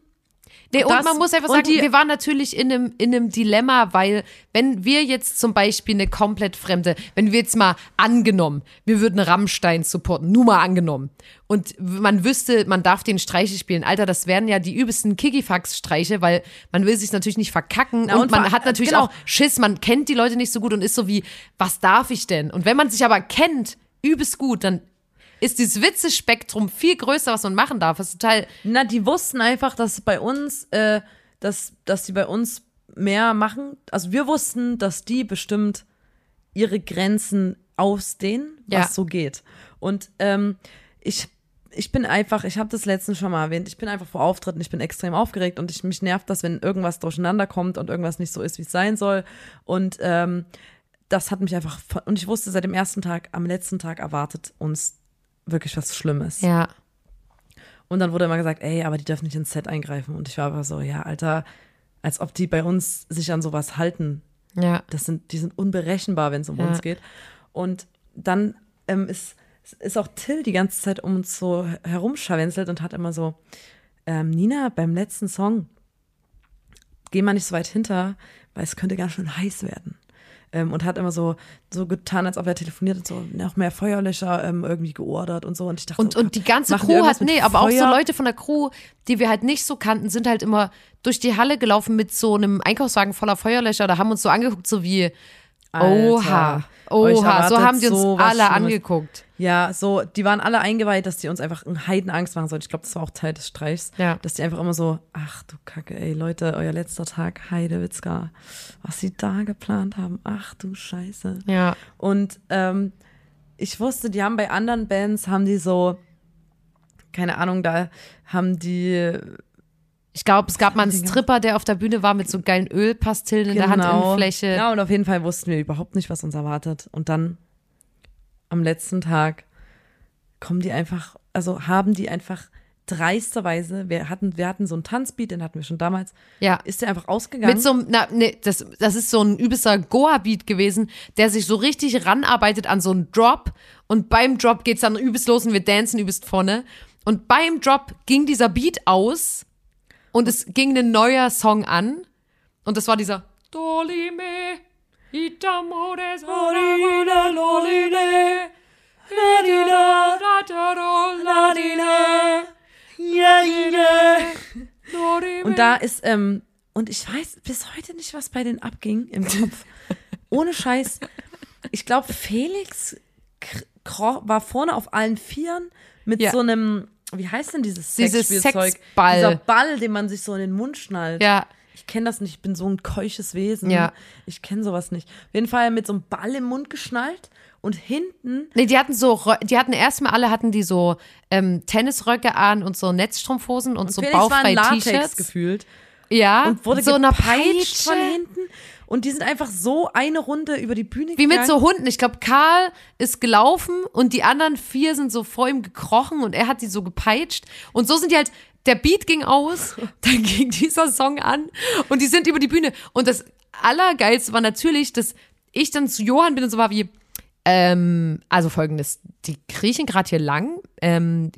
Nee, und Das- man muss einfach sagen, die- wir waren natürlich in einem, in einem Dilemma, weil wenn wir jetzt zum Beispiel eine komplett fremde, wenn wir jetzt mal angenommen, wir würden Rammstein supporten, nur mal angenommen, und man wüsste, man darf den Streiche spielen, Alter, das wären ja die übelsten Kikifax-Streiche, weil man will sich natürlich nicht verkacken Na, und, und man vor- hat natürlich genau. auch Schiss, man kennt die Leute nicht so gut und ist so wie, was darf ich denn? Und wenn man sich aber kennt, übelst gut, dann ist dieses Witzespektrum viel größer, was man machen darf. Das ist total, na, die wussten einfach, dass bei uns, äh, dass, dass die bei uns mehr machen. Also wir wussten, dass die bestimmt ihre Grenzen ausdehnen, was Ja. so geht. Und ähm, ich, ich bin einfach, ich habe das letztens schon mal erwähnt, ich bin einfach vor Auftritten, ich bin extrem aufgeregt und ich, mich nervt das, wenn irgendwas durcheinander kommt und irgendwas nicht so ist, wie es sein soll. Und ähm, das hat mich einfach, und ich wusste seit dem ersten Tag, am letzten Tag erwartet uns wirklich was Schlimmes. ja. Und dann wurde immer gesagt, ey, aber die dürfen nicht ins Set eingreifen. Und ich war aber so, ja, Alter, als ob die bei uns sich an sowas halten. Ja. Das sind, die sind unberechenbar, wenn es um Ja. uns geht. Und dann ähm, ist, ist auch Till die ganze Zeit um uns so herumscharwenzelt und hat immer so, ähm, Nina, beim letzten Song, geh mal nicht so weit hinter, weil es könnte ganz schön heiß werden. Ähm, und hat immer so, so getan, als ob er telefoniert und so noch mehr Feuerlöscher ähm, irgendwie geordert und so. Und ich dachte, Und, oh und die ganze Crew hat, nee, aber auch so Feuer? Leute von der Crew, die wir halt nicht so kannten, sind halt immer durch die Halle gelaufen mit so einem Einkaufswagen voller Feuerlöcher oder haben uns so angeguckt, so wie, Oha. Oha. So haben die uns sowas alle Schlimmes. angeguckt. Ja, so, die waren alle eingeweiht, dass die uns einfach einen Heidenangst machen sollten. Ich glaube, das war auch Teil des Streichs. Ja. Dass die einfach immer so, ach du Kacke, ey, Leute, euer letzter Tag, Heidewitzka, was sie da geplant haben, ach du Scheiße. Ja. Und ähm, ich wusste, die haben bei anderen Bands, haben die so, keine Ahnung, da haben die Ich glaube, es gab mal einen. Stripper, der auf der Bühne war mit so geilen Ölpastillen in der Handinnenfläche. Genau. Ja, und auf jeden Fall wussten wir überhaupt nicht, was uns erwartet. Und dann am letzten Tag kommen die einfach, also haben die einfach dreisterweise, wir hatten, wir hatten so einen Tanzbeat, den hatten wir schon damals, Ja. ist der einfach ausgegangen. Mit so einem, na, ne, das, das ist so ein übelster Goa-Beat gewesen, der sich so richtig ranarbeitet an so einen Drop. Und beim Drop geht's dann übelst los und wir dancen übelst vorne. Und beim Drop ging dieser Beat aus und es ging ein neuer Song an. Und das war dieser Dolime, Itamores, Und da ist, ähm, und ich weiß bis heute nicht, was bei denen abging im Kopf. [laughs] Ohne Scheiß. Ich glaube, Felix war vorne auf allen Vieren mit Ja. so einem, wie heißt denn dieses Dieses Sexspielzeug? Sexball. Dieser Ball, den man sich so in den Mund schnallt. Ja, Ich kenne das nicht, ich bin so ein keuches Wesen. Ja. Ich kenne sowas nicht. Auf jeden Fall mit so einem Ball im Mund geschnallt und hinten Nee, die hatten so, die hatten erstmal alle hatten die so ähm, Tennisröcke an und so Netzstrumpfhosen und, so baufreie in Latex T-Shirts. gefühlt. Ja, und wurde so gepeitscht Peitsche. von hinten. Und die sind einfach so eine Runde über die Bühne Wie mit gegangen. so Hunden. Ich glaube, Karl ist gelaufen und die anderen vier sind so vor ihm gekrochen und er hat die so gepeitscht. Und so sind die halt, der Beat ging aus, [laughs] dann ging dieser Song an und die sind über die Bühne. Und das Allergeilste war natürlich, dass ich dann zu Johann bin und so war wie, ähm, also folgendes, die kriechen gerade hier lang, ähm,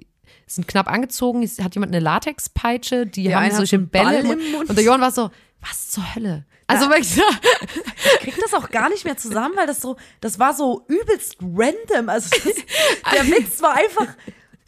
sind knapp angezogen, hat jemand eine Latexpeitsche, die Der haben solche Bälle Ball im Mund. Und der Johann war so, was zur Hölle? Also wirklich, Ich [laughs] krieg das auch gar nicht mehr zusammen, weil das so, das war so übelst random. Also das, der Witz war einfach,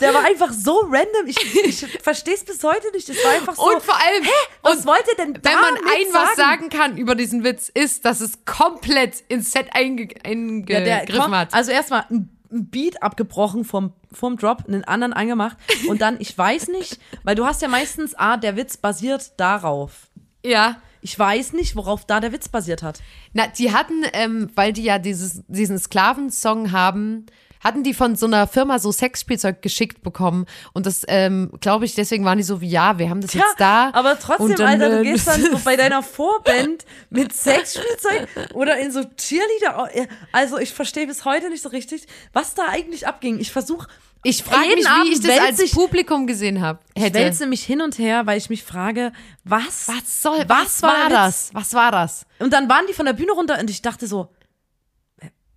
der war einfach so random. Ich, ich verstehe es bis heute nicht. Das war einfach so. und vor allem, was und wollt ihr denn wenn man ein was sagen kann über diesen Witz, ist, dass es komplett ins Set einge Ja, eingegriffen komm, hat. also erstmal ein, ein Beat abgebrochen vom, vom Drop, einen anderen angemacht und dann, ich weiß nicht, weil du hast ja meistens, ah, der Witz basiert darauf. Ja. Ich weiß nicht, worauf da der Witz basiert hat. Na, die hatten, ähm, weil die ja dieses, diesen Sklavensong haben, hatten die von so einer Firma so Sexspielzeug geschickt bekommen. Und das, ähm, glaube ich, deswegen waren die so wie, ja, wir haben das jetzt da. aber trotzdem, Und dann, Alter, du äh, gehst dann so [laughs] bei deiner Vorband mit Sexspielzeug oder in so Cheerleader. Also ich verstehe bis heute nicht so richtig, was da eigentlich abging. Ich versuche, Ich frage mich, wie Abend ich das als sich- Publikum gesehen habe. ich wälze mich hin und her, weil ich mich frage, was? Was soll, Was was, war war das? Was war das? Und dann waren die von der Bühne runter und ich dachte so,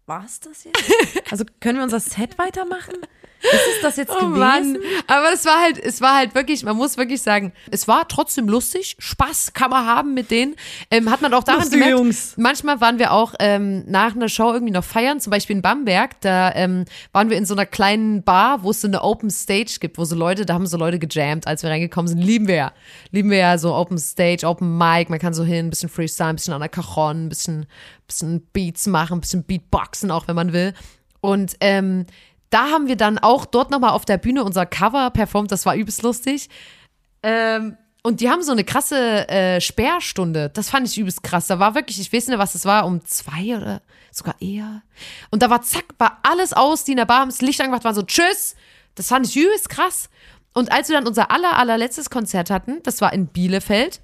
war es das jetzt? [laughs] Also können wir unser Set weitermachen? Ist es das jetzt Oh gewesen? Mann. Aber es war halt, es war halt wirklich, man muss wirklich sagen, es war trotzdem lustig. Spaß kann man haben mit denen. Ähm, hat man auch daran Lustige gemerkt. Jungs. Manchmal waren wir auch ähm, nach einer Show irgendwie noch feiern, zum Beispiel in Bamberg. Da ähm, waren wir in so einer kleinen Bar, wo es so eine Open Stage gibt, wo so Leute, da haben so Leute gejammt, als wir reingekommen sind. Lieben wir ja. Lieben wir ja so Open Stage, Open Mic. Man kann so hin, ein bisschen Freestyle, ein bisschen an der Cajon, ein bisschen, bisschen Beats machen, ein bisschen Beatboxen auch, wenn man will. Und ähm, da haben wir dann auch dort nochmal auf der Bühne unser Cover performt. Das war übelst lustig. Ähm, und die haben so eine krasse äh, Sperrstunde. Das fand ich übelst krass. Da war wirklich, ich weiß nicht, was das war, um zwei oder sogar eher. Und da war zack, war alles aus. Die in der Bar haben das Licht angemacht, waren so Tschüss. Das fand ich übelst krass. Und als wir dann unser aller, allerletztes Konzert hatten, das war in Bielefeld.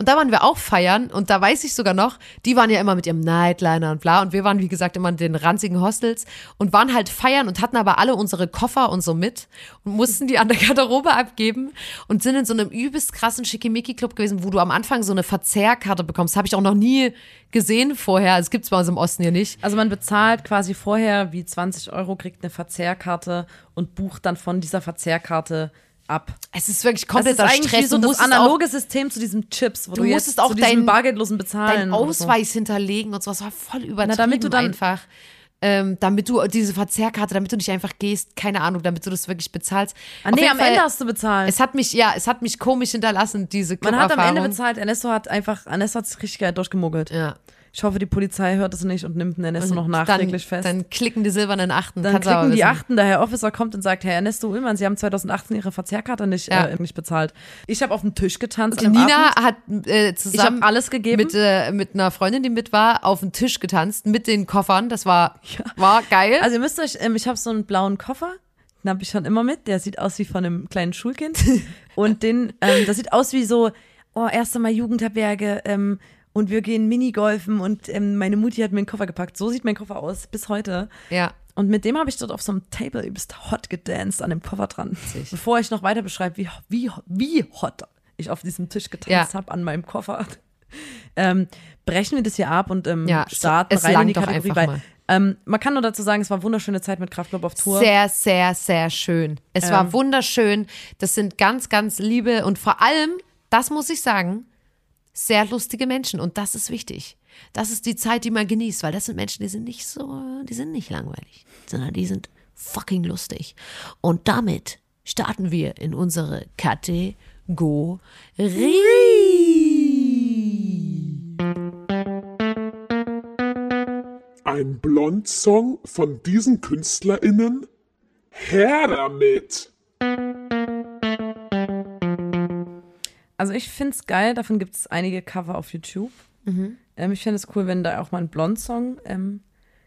Und da waren wir auch feiern und da weiß ich sogar noch, die waren ja immer mit ihrem Nightliner und bla und wir waren, wie gesagt, immer in den ranzigen Hostels und waren halt feiern und hatten aber alle unsere Koffer und so mit und mussten die an der Garderobe abgeben und sind in so einem übelst krassen Schickimicki-Club gewesen, wo du am Anfang so eine Verzehrkarte bekommst. Habe ich auch noch nie gesehen vorher. Es gibt's bei uns im Osten hier nicht. Also man bezahlt quasi vorher wie 20 Euro, kriegt eine Verzehrkarte und bucht dann von dieser Verzehrkarte ab. Es ist wirklich Das kompletter ist eigentlich Stress. so das analoge System zu diesem Chips, wo Du du, jetzt musstest auch zu diesem dein- bargeldlosen auch bezahlen. deinen oder so. Ausweis hinterlegen und so. Das war voll übertrieben damit du dann- einfach. Ähm, damit du diese Verzehrkarte, damit du nicht einfach gehst, keine Ahnung, damit du das wirklich bezahlst. Ah, nee, am Fall- Ende hast du bezahlt. Es hat mich, ja, es hat mich komisch hinterlassen, diese Man hat am Ende bezahlt. Ernesto hat einfach, Ernesto hat sich richtig geil durchgemogelt. Ja. Ich hoffe, die Polizei hört es nicht und nimmt den Ernesto noch nachträglich dann, fest. Dann klicken die silbernen Achten. Dann klicken die. Achten, der Herr Officer kommt und sagt, Herr Ernesto Ullmann, Sie haben 2018 Ihre Verzehrkarte nicht, Ja. äh, nicht bezahlt. Ich habe auf den Tisch getanzt dem Nina Abend. hat äh, zusammen alles gegeben. mit, äh, mit einer Freundin, die mit war, auf den Tisch getanzt mit den Koffern. Das war, war geil. Also ihr müsst euch, ähm, ich habe so einen blauen Koffer, den habe ich schon immer mit. Der sieht aus wie von einem kleinen Schulkind. [laughs] und den, ähm, das sieht aus wie so, oh, erst einmal Jugendherberge ähm, und wir gehen Minigolfen und ähm, meine Mutti hat mir einen Koffer gepackt. So sieht mein Koffer aus, bis heute. ja. Und mit dem habe ich dort auf so einem Table übelst hot gedanced an dem Koffer dran. Bevor ich noch weiter beschreibe, wie, wie, wie hot ich auf diesem Tisch getanzt Ja. habe an meinem Koffer, ähm, brechen wir das hier ab und ähm, Ja, starten es rein in die Kategorie. Weil, ähm, man kann nur dazu sagen, es war eine wunderschöne Zeit mit Kraftclub auf Tour. Sehr, sehr, sehr schön. Es Ähm. war wunderschön. Das sind ganz, ganz liebe und vor allem, das muss ich sagen, sehr lustige Menschen. Und das ist wichtig. Das ist die Zeit, die man genießt, weil das sind Menschen, die sind nicht so, die sind nicht langweilig, sondern die sind fucking lustig. Und damit starten wir in unsere Kategorie. Ein Blond-Song von diesen KünstlerInnen? Her damit! Also ich finde es geil, davon gibt es einige Cover auf YouTube. Ähm, ich fände es cool, wenn da auch mal ein Blond-Song ähm,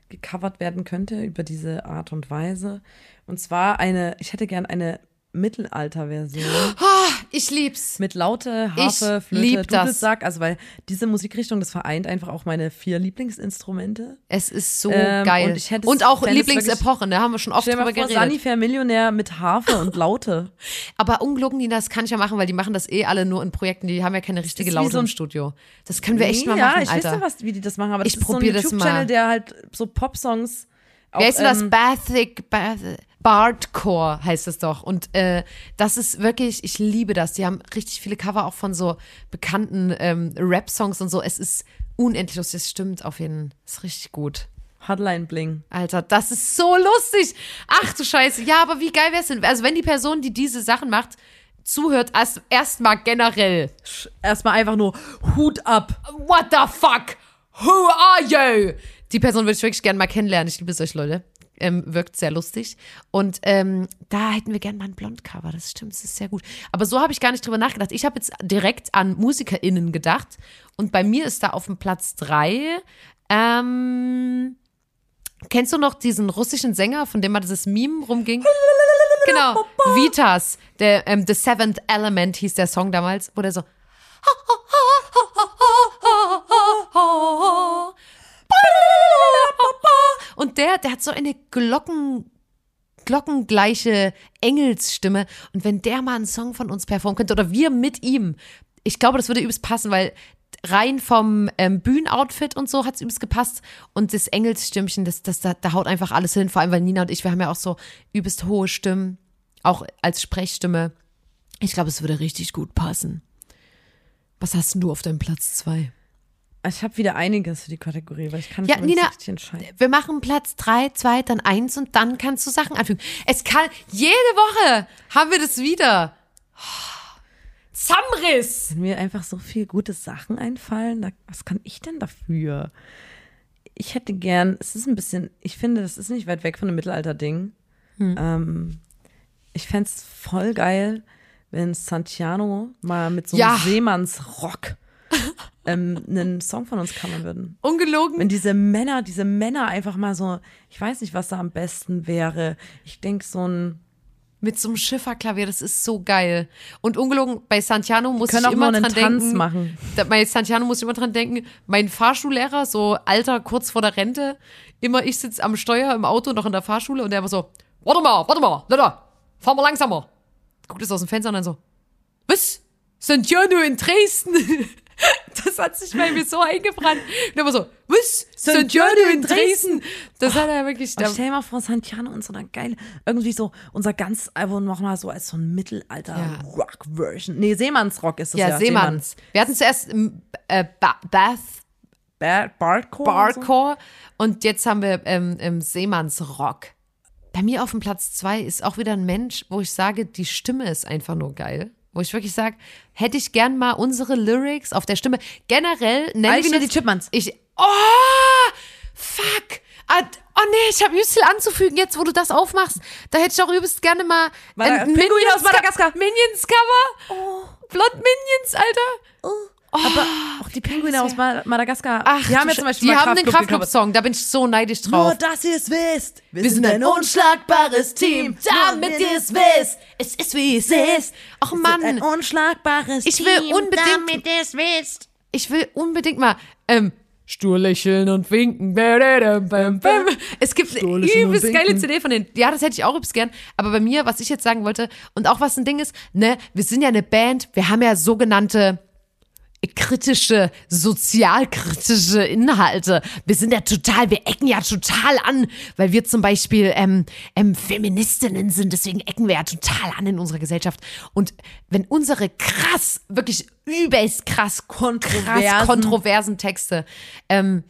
gecovert werden könnte über diese Art und Weise. Und zwar eine, ich hätte gern eine Mittelalter-Version [gasps] [gasps] Ich lieb's. mit Laute, Harfe, Ich Flöte, lieb. Dudelsack. Also weil diese Musikrichtung, das vereint einfach auch meine vier Lieblingsinstrumente. Es ist so Ähm, geil. und ich hätte und auch Lieblingsepochen, da haben wir schon oft drüber mal vor, geredet. Sunny Fair Millionär mit Harfe und Laute. [laughs] Aber Nina, das kann ich ja machen, weil die machen das eh alle nur in Projekten, die haben ja keine richtige Laute so im Studio. Das können wir echt mal ja, machen, ich Alter. weiß ja, was, wie die das machen, aber das Ich ist so ein YouTube-Channel, mal. der halt so Popsongs auch, Wer ist denn das? ähm, Bathic, Bath, Bardcore heißt es doch. Und äh, das ist wirklich, ich liebe das. Die haben richtig viele Cover auch von so bekannten ähm, Rap-Songs und so. Es ist unendlich lustig. Es stimmt auf jeden Fall. Ist richtig gut. Hotline Bling. Alter, das ist so lustig. Ach du Scheiße. Ja, aber wie geil wär's denn? Also wenn die Person, die diese Sachen macht, zuhört, erst erstmal generell. Erstmal einfach nur Hut ab. What the fuck? Who are you? Die Person würde ich wirklich gerne mal kennenlernen. Ich liebe solche Leute. Ähm, wirkt sehr lustig. Und ähm, da hätten wir gerne mal ein Blondcover. Das stimmt, das ist sehr gut. Aber so habe ich gar nicht drüber nachgedacht. Ich habe jetzt direkt an MusikerInnen gedacht. Und bei mir ist da auf dem Platz drei. Ähm, kennst du noch diesen russischen Sänger, von dem mal dieses Meme rumging? Genau, Vitas, der ähm, The Seventh Element hieß der Song damals, wo der so und der, der hat so eine Glocken, glockengleiche Engelsstimme. Und wenn der mal einen Song von uns performen könnte oder wir mit ihm, ich glaube, das würde übelst passen, weil rein vom ähm, Bühnenoutfit und so hat es übelst gepasst. Und das Engelsstimmchen, das, das, da, da haut einfach alles hin. Vor allem, weil Nina und ich, wir haben ja auch so übelst hohe Stimmen, auch als Sprechstimme. Ich glaube, es würde richtig gut passen. Was hast denn du auf deinem Platz zwei? Ich habe wieder einiges für die Kategorie, weil ich kann mich Ja, nicht Nina, richtig entscheiden. wir machen Platz drei, zwei, dann eins und dann kannst du Sachen anfügen. Es kann, jede Woche haben wir das wieder. Zamriss! Wenn mir einfach so viel gute Sachen einfallen, da, was kann ich denn dafür? Ich hätte gern, es ist ein bisschen, ich finde, das ist nicht weit weg von einem Mittelalter-Ding. Hm. Ähm, ich fände es voll geil, wenn Santiano mal mit so Ja. einem Seemannsrock ähm, einen Song von uns covern würden. Ungelogen. Wenn diese Männer, diese Männer einfach mal so, ich weiß nicht, was da am besten wäre. Ich denke, so ein, Mit so einem Schifferklavier, das ist so geil. Und ungelogen, bei Santiano muss ich auch immer mal einen dran Tanz denken. machen. Da, bei Santiano muss ich immer dran denken, mein Fahrschullehrer, so alter, kurz vor der Rente, immer ich sitze am Steuer im Auto, noch in der Fahrschule und der immer so, warte mal, warte mal, Leute, fahr mal langsamer. Guckt es aus dem Fenster und dann so, was? Santiano in Dresden? [laughs] [laughs] Das hat sich bei mir so eingebrannt. Und immer so, was? Santiano in Dresden? Das hat er wirklich, Und stell dir mal vor, Santiano und so eine geile, irgendwie so unser ganzes Album nochmal so als so ein. Mittelalter-Rock-Version. Nee, Seemannsrock ist das ja. ja, Seemanns. Wir hatten zuerst ähm, äh, ba Bath Ba Bardcore. und So. Bardcore und jetzt haben wir ähm, ähm, Seemannsrock. Bei mir auf dem Platz zwei ist auch wieder ein Mensch, wo ich sage, die Stimme ist einfach nur geil. Wo ich wirklich sage, hätte ich gern mal unsere Lyrics auf der Stimme. Generell nennen Alicia wir die Chipmunks. Ich, Oh, fuck. Ah, Oh nee, ich habe übelst viel anzufügen, jetzt wo du das aufmachst. Da hätte ich auch übelst gerne mal ein Pinguin Minions- aus Madagaskar. Minions Cover. Blond Minions, Alter. Aber auch die Pinguine aus Ma- Madagaskar. Ach, die haben ja zum Beispiel die haben den. Kraftclub-Song, da bin ich so neidisch drauf. dass ihr es wisst. Wir, sind ein unschlagbares damit ihr es wisst. Es ist wie es ist. Ach Mann, unschlagbares ich will unbedingt, ihr es wisst. ich will unbedingt mal, ähm, stur lächeln und winken. Es gibt eine übelst geile. CD von denen. Ja, das hätte ich auch übelst gern. Aber bei mir, was ich jetzt sagen wollte, und auch was ein Ding ist, ne, wir sind ja eine Band, wir haben ja sogenannte kritische, sozialkritische Inhalte. Wir sind ja total, wir ecken ja total an, weil wir zum Beispiel ähm, ähm, Feministinnen sind, deswegen ecken wir ja total an in unserer Gesellschaft. Und wenn unsere krass, wirklich übelst krass, Kontroversen. krass kontroversen Texte ähm,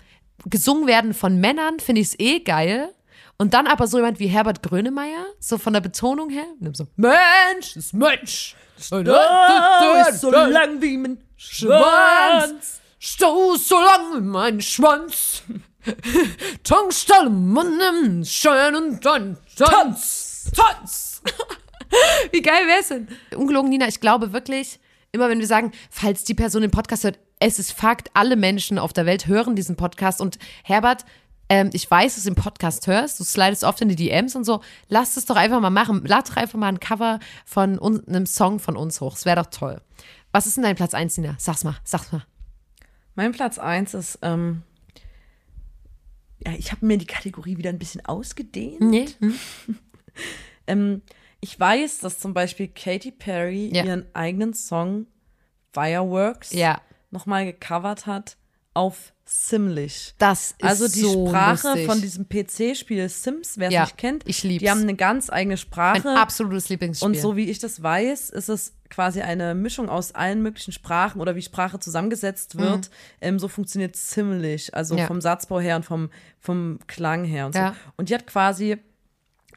gesungen werden von Männern, finde ich es eh geil. Und dann aber so jemand wie Herbert Grönemeyer, so von der Betonung her, so, Mensch, ist Mensch. so lang wie mein Schwanz. Stoß so lang [laughs] in meinen Schwanz. Tankstelle Mann, schön und dann Tanz. Tanz. [laughs] Wie geil wär's denn? Ungelogen, Nina, ich glaube wirklich, immer wenn wir sagen, falls die Person den Podcast hört, es ist Fakt, alle Menschen auf der Welt hören diesen Podcast. Und Herbert, ähm, ich weiß, dass du den Podcast hörst, du slidest oft in die DMs und so. Lass es doch einfach mal machen. Lad doch einfach mal ein Cover von un einem Song von uns hoch. Das wäre doch toll. Was ist denn dein Platz 1, Nina? Sag's mal, sag's mal. Mein Platz 1 ist, ähm, ja, ich habe mir die Kategorie wieder ein bisschen ausgedehnt. Nee? Hm? [laughs] Ähm, ich weiß, dass zum Beispiel Katy Perry Ja. ihren eigenen Song Fireworks Ja. nochmal gecovert hat auf Simlish. Das ist Also die so Sprache lustig. von diesem PC-Spiel Sims, wer es Ja, nicht kennt, ich lieb's. die haben eine ganz eigene Mein Sprache. absolutes Lieblingsspiel. Und so wie ich das weiß, ist es quasi eine Mischung aus allen möglichen Sprachen oder wie Sprache zusammengesetzt wird. Ähm, so funktioniert ziemlich, also Mhm. Ja. vom Satzbau her und vom, vom Klang her und Ja. so. Und die hat quasi,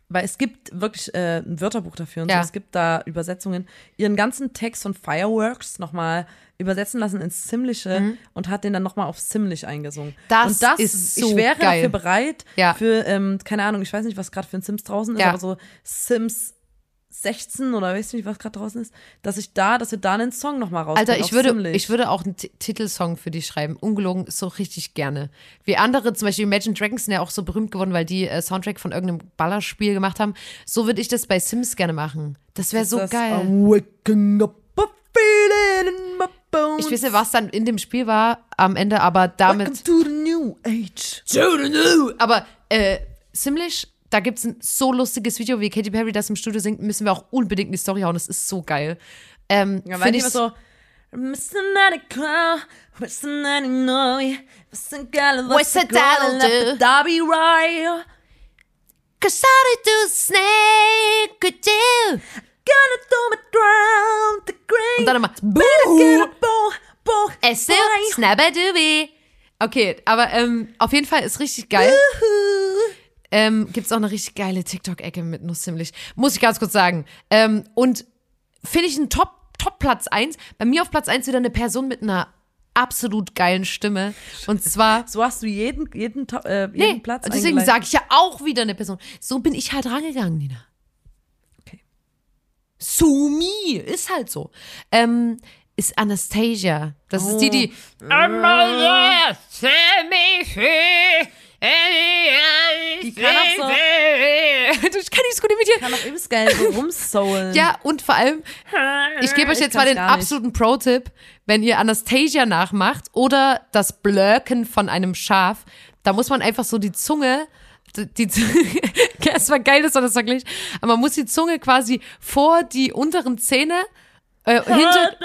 weil es gibt wirklich äh, ein Wörterbuch dafür und Ja. so, es gibt da Übersetzungen, ihren ganzen Text von Fireworks nochmal übersetzen lassen ins Simlische und hat den dann nochmal auf Simlish eingesungen. Mhm. Das und das ist so ich wäre geil. dafür bereit, Ja. für, ähm, keine Ahnung, ich weiß nicht, was gerade für ein Sims draußen ist, Ja. aber so Sims 16 oder weiß nicht, was gerade draußen ist, dass ich da, dass wir da einen Song nochmal rausbringen. Alter, ich würde, Simlish. ich würde auch einen Ti- Titelsong für dich schreiben. Ungelogen, so richtig gerne. Wie andere, zum Beispiel Imagine Dragons sind ja auch so berühmt geworden, weil die äh, Soundtrack von irgendeinem Ballerspiel gemacht haben. So würde ich das bei Sims gerne machen. Das wäre so Das geil. Waking up a feeling in my bones. Ich weiß nicht, was dann in dem Spiel war am Ende, aber damit. Welcome to the new age. Aber äh, Simlish, da gibt es ein so lustiges Video, wie Katy Perry das im Studio singt, müssen wir auch unbedingt in die Story hauen. Das ist so geil. Ähm, Ja, weil find die ich immer so Cause do snake could do. gonna throw me drown the grave. Und dann nochmal. Bow, Es ist. Okay, aber ähm, auf jeden Fall ist richtig geil. Ähm, Gibt es auch eine richtig geile TikTok-Ecke mit Nuss ziemlich. Muss ich ganz kurz sagen. Ähm, und finde ich einen Top, Top Platz 1. Bei mir auf Platz 1 wieder eine Person mit einer absolut geilen Stimme. Und zwar. [laughs] So hast du jeden, jeden, äh, jeden Nee, Platz deswegen sage ich ja auch wieder eine Person. So bin ich halt rangegangen, Nina. Okay. Sumi, ist halt so. Ähm, ist Anastasia. Das ist die, die. Die kann auch so, [laughs] Ich kann nicht so gut imitieren. kann auch übelst geil so rumsoulen. Ja, und vor allem, [laughs] ich gebe euch Ich jetzt mal den absoluten Pro-Tipp. Wenn ihr Anastasia nachmacht oder das Blöken von einem Schaf, da muss man einfach so die Zunge, die, [laughs] es war geil, dass man das verglich, aber man muss die Zunge quasi vor die unteren Zähne, äh, hinter,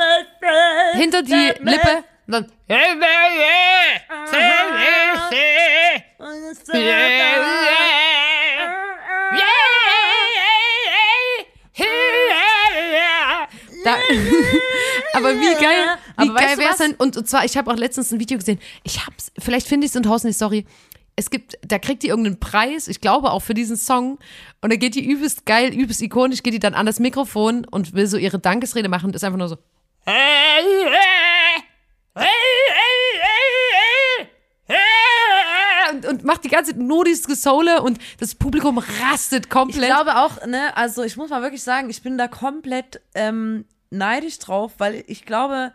hinter die Lippe, und dann, Da, [laughs] aber wie geil, wie Aber geil wäre es denn? Und, und zwar, ich habe auch letztens ein Video gesehen. Ich hab's, vielleicht finde ich es in draußen die Story. Es gibt, da kriegt die irgendeinen Preis, ich glaube auch für diesen Song. Und da geht die übelst geil, übelst ikonisch, geht die dann an das Mikrofon und will so ihre Dankesrede machen und ist einfach nur so. Macht die ganze Zeit nur dieses Gesoule und das Publikum rastet Ich komplett. glaube auch, ne, also ich muss mal wirklich sagen, ich bin da komplett ähm, neidisch drauf, weil ich glaube,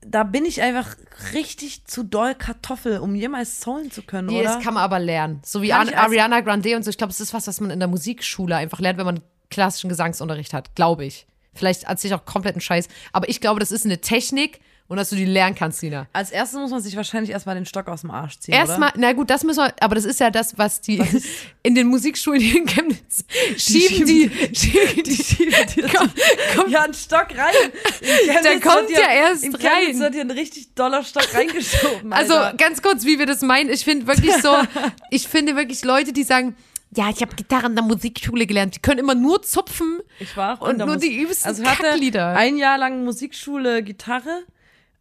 da bin ich einfach richtig zu doll Kartoffel, um jemals soulen zu können, Nee, oder? das kann man aber lernen. So wie Kann Ar ich als- Ariana Grande und so. Ich glaube, es ist was, was man in der Musikschule einfach lernt, wenn man klassischen Gesangsunterricht hat. Glaube ich. Vielleicht erzähle ich auch kompletten Scheiß. Aber ich glaube, das ist eine Technik und dass du die lernen kannst, Nina. Als erstes muss man sich wahrscheinlich erstmal den Stock aus dem Arsch ziehen, Erstmal, na gut, das müssen wir, aber das ist ja das, was die [laughs] in den Musikschulen hier in Chemnitz schieben die, schieben die, [laughs] komm, komm, Ja, ein Stock rein. In Der Chemnitz kommt ja erst in Chemnitz rein. wird hier ein richtig doller Stock reingeschoben. Also Alter. ganz kurz, wie wir das meinen. Ich finde wirklich so, [laughs] ich finde wirklich Leute, die sagen, ja, ich habe Gitarre in der Musikschule gelernt, die können immer nur zupfen. Ich war auch Und nur die übelsten also hatte Kacklieder. ein Jahr lang Musikschule Gitarre.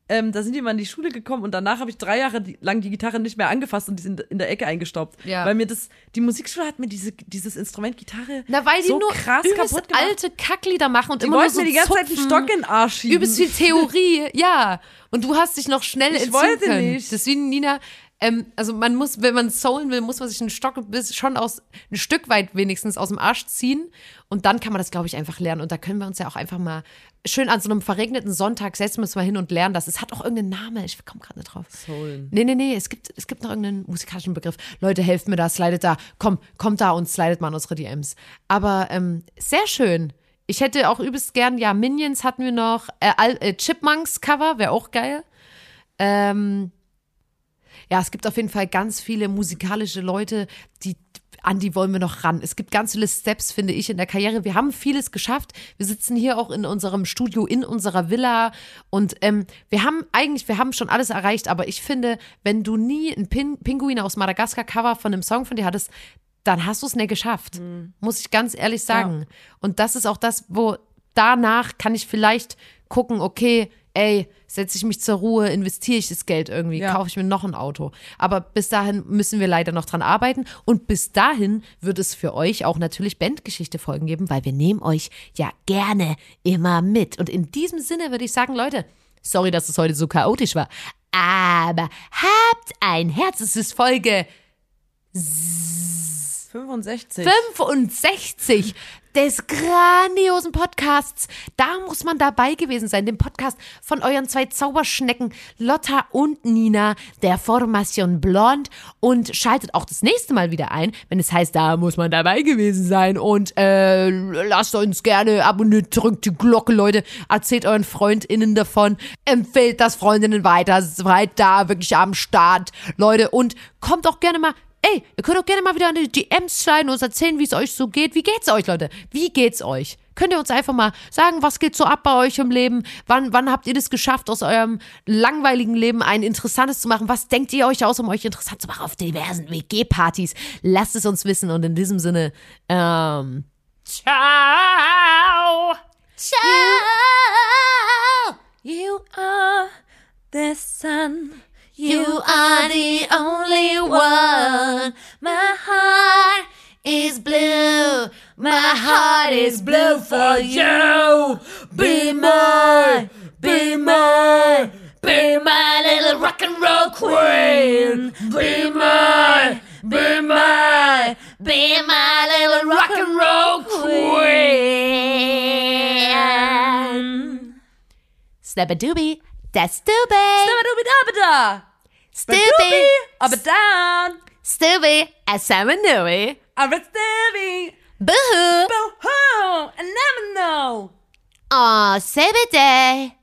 Ähm, da sind die mal in die Schule gekommen und danach habe ich drei Jahre lang die Gitarre nicht mehr angefasst und die sind in der Ecke eingestaubt. Ja. Weil mir das, die Musikschule hat mir diese, dieses Instrument Gitarre Na, weil die so nur krass kaputt gemacht. alte Kacklieder machen und die immer nur so mir die ganze Zeit einen zupfen. Stock in den Arsch schieben. Übelst viel Theorie, ja. Und du hast dich noch schnell Ich entziehen wollte können. nicht. Deswegen, Nina, ähm, also man muss, wenn man soulen will, muss man sich einen Stock bis schon aus, ein Stück weit wenigstens aus dem Arsch ziehen. Und dann kann man das, glaube ich, einfach lernen. Und da können wir uns ja auch einfach mal schön an so einem verregneten Sonntag setzen wir uns mal hin und lernen das. Es hat auch irgendeinen Namen. Ich komme gerade nicht drauf. Soulen. Nee, nee, nee, es gibt, es gibt noch irgendeinen musikalischen Begriff. Leute, helft mir da, slidet da. Komm, kommt da und slidet mal in unsere DMs. Aber ähm, sehr schön. Ich hätte auch übelst gern, ja, Minions hatten wir noch, äh, äh, Chipmunks Cover, wäre auch geil. Ähm, ja, es gibt auf jeden Fall ganz viele musikalische Leute, die an die wollen wir noch ran. Es gibt ganz viele Steps, finde ich, in der Karriere. Wir haben vieles geschafft. Wir sitzen hier auch in unserem Studio, in unserer Villa und ähm, wir haben eigentlich, wir haben schon alles erreicht, aber ich finde, wenn du nie ein Pin Pinguin aus Madagaskar Cover von einem Song von dir hattest, dann hast du es nicht geschafft. Muss ich ganz ehrlich sagen. Und das ist auch das, wo danach kann ich vielleicht gucken, okay, ey, setze ich mich zur Ruhe, investiere ich das Geld irgendwie, Ja. kaufe ich mir noch ein Auto. Aber bis dahin müssen wir leider noch dran arbeiten. Und bis dahin wird es für euch auch natürlich Bandgeschichte-Folgen geben, weil wir nehmen euch ja gerne immer mit. Und in diesem Sinne würde ich sagen, Leute, sorry, dass es heute so chaotisch war, aber habt ein Herz, es ist Folge 65. 65 des grandiosen Podcasts. Da muss man dabei gewesen sein, dem Podcast von euren zwei Zauberschnecken Lotta und Nina, der Formation Blond. Und schaltet auch das nächste Mal wieder ein, wenn es heißt, da muss man dabei gewesen sein. Und äh, lasst uns gerne abonnieren, drückt die Glocke, Leute. Erzählt euren FreundInnen davon. Empfehlt das Freundinnen weiter. Seid da wirklich am Start, Leute. Und kommt auch gerne mal Ey, ihr könnt auch gerne mal wieder in die DMs schreiben und uns erzählen, wie es euch so geht. Wie geht's euch, Leute? Wie geht's euch? Könnt ihr uns einfach mal sagen, was geht so ab bei euch im Leben? Wann, wann habt ihr das geschafft, aus eurem langweiligen Leben ein interessantes zu machen? Was denkt ihr euch aus, um euch interessant zu machen auf diversen WG-Partys? Lasst es uns wissen und in diesem Sinne, ähm, ciao! Ciao! You are the sun. You are the only one. My heart is blue. My heart is blue for you. Be my, be my, be my little rock and roll queen. Be my, be my, be my little rock and roll queen. Snabba-doobie, that's stupid. Stevie up and down. Stevie at Sam Nui. I'm a Stevie. Boo hoo. Boo hoo. And never know. Aw, oh, save day.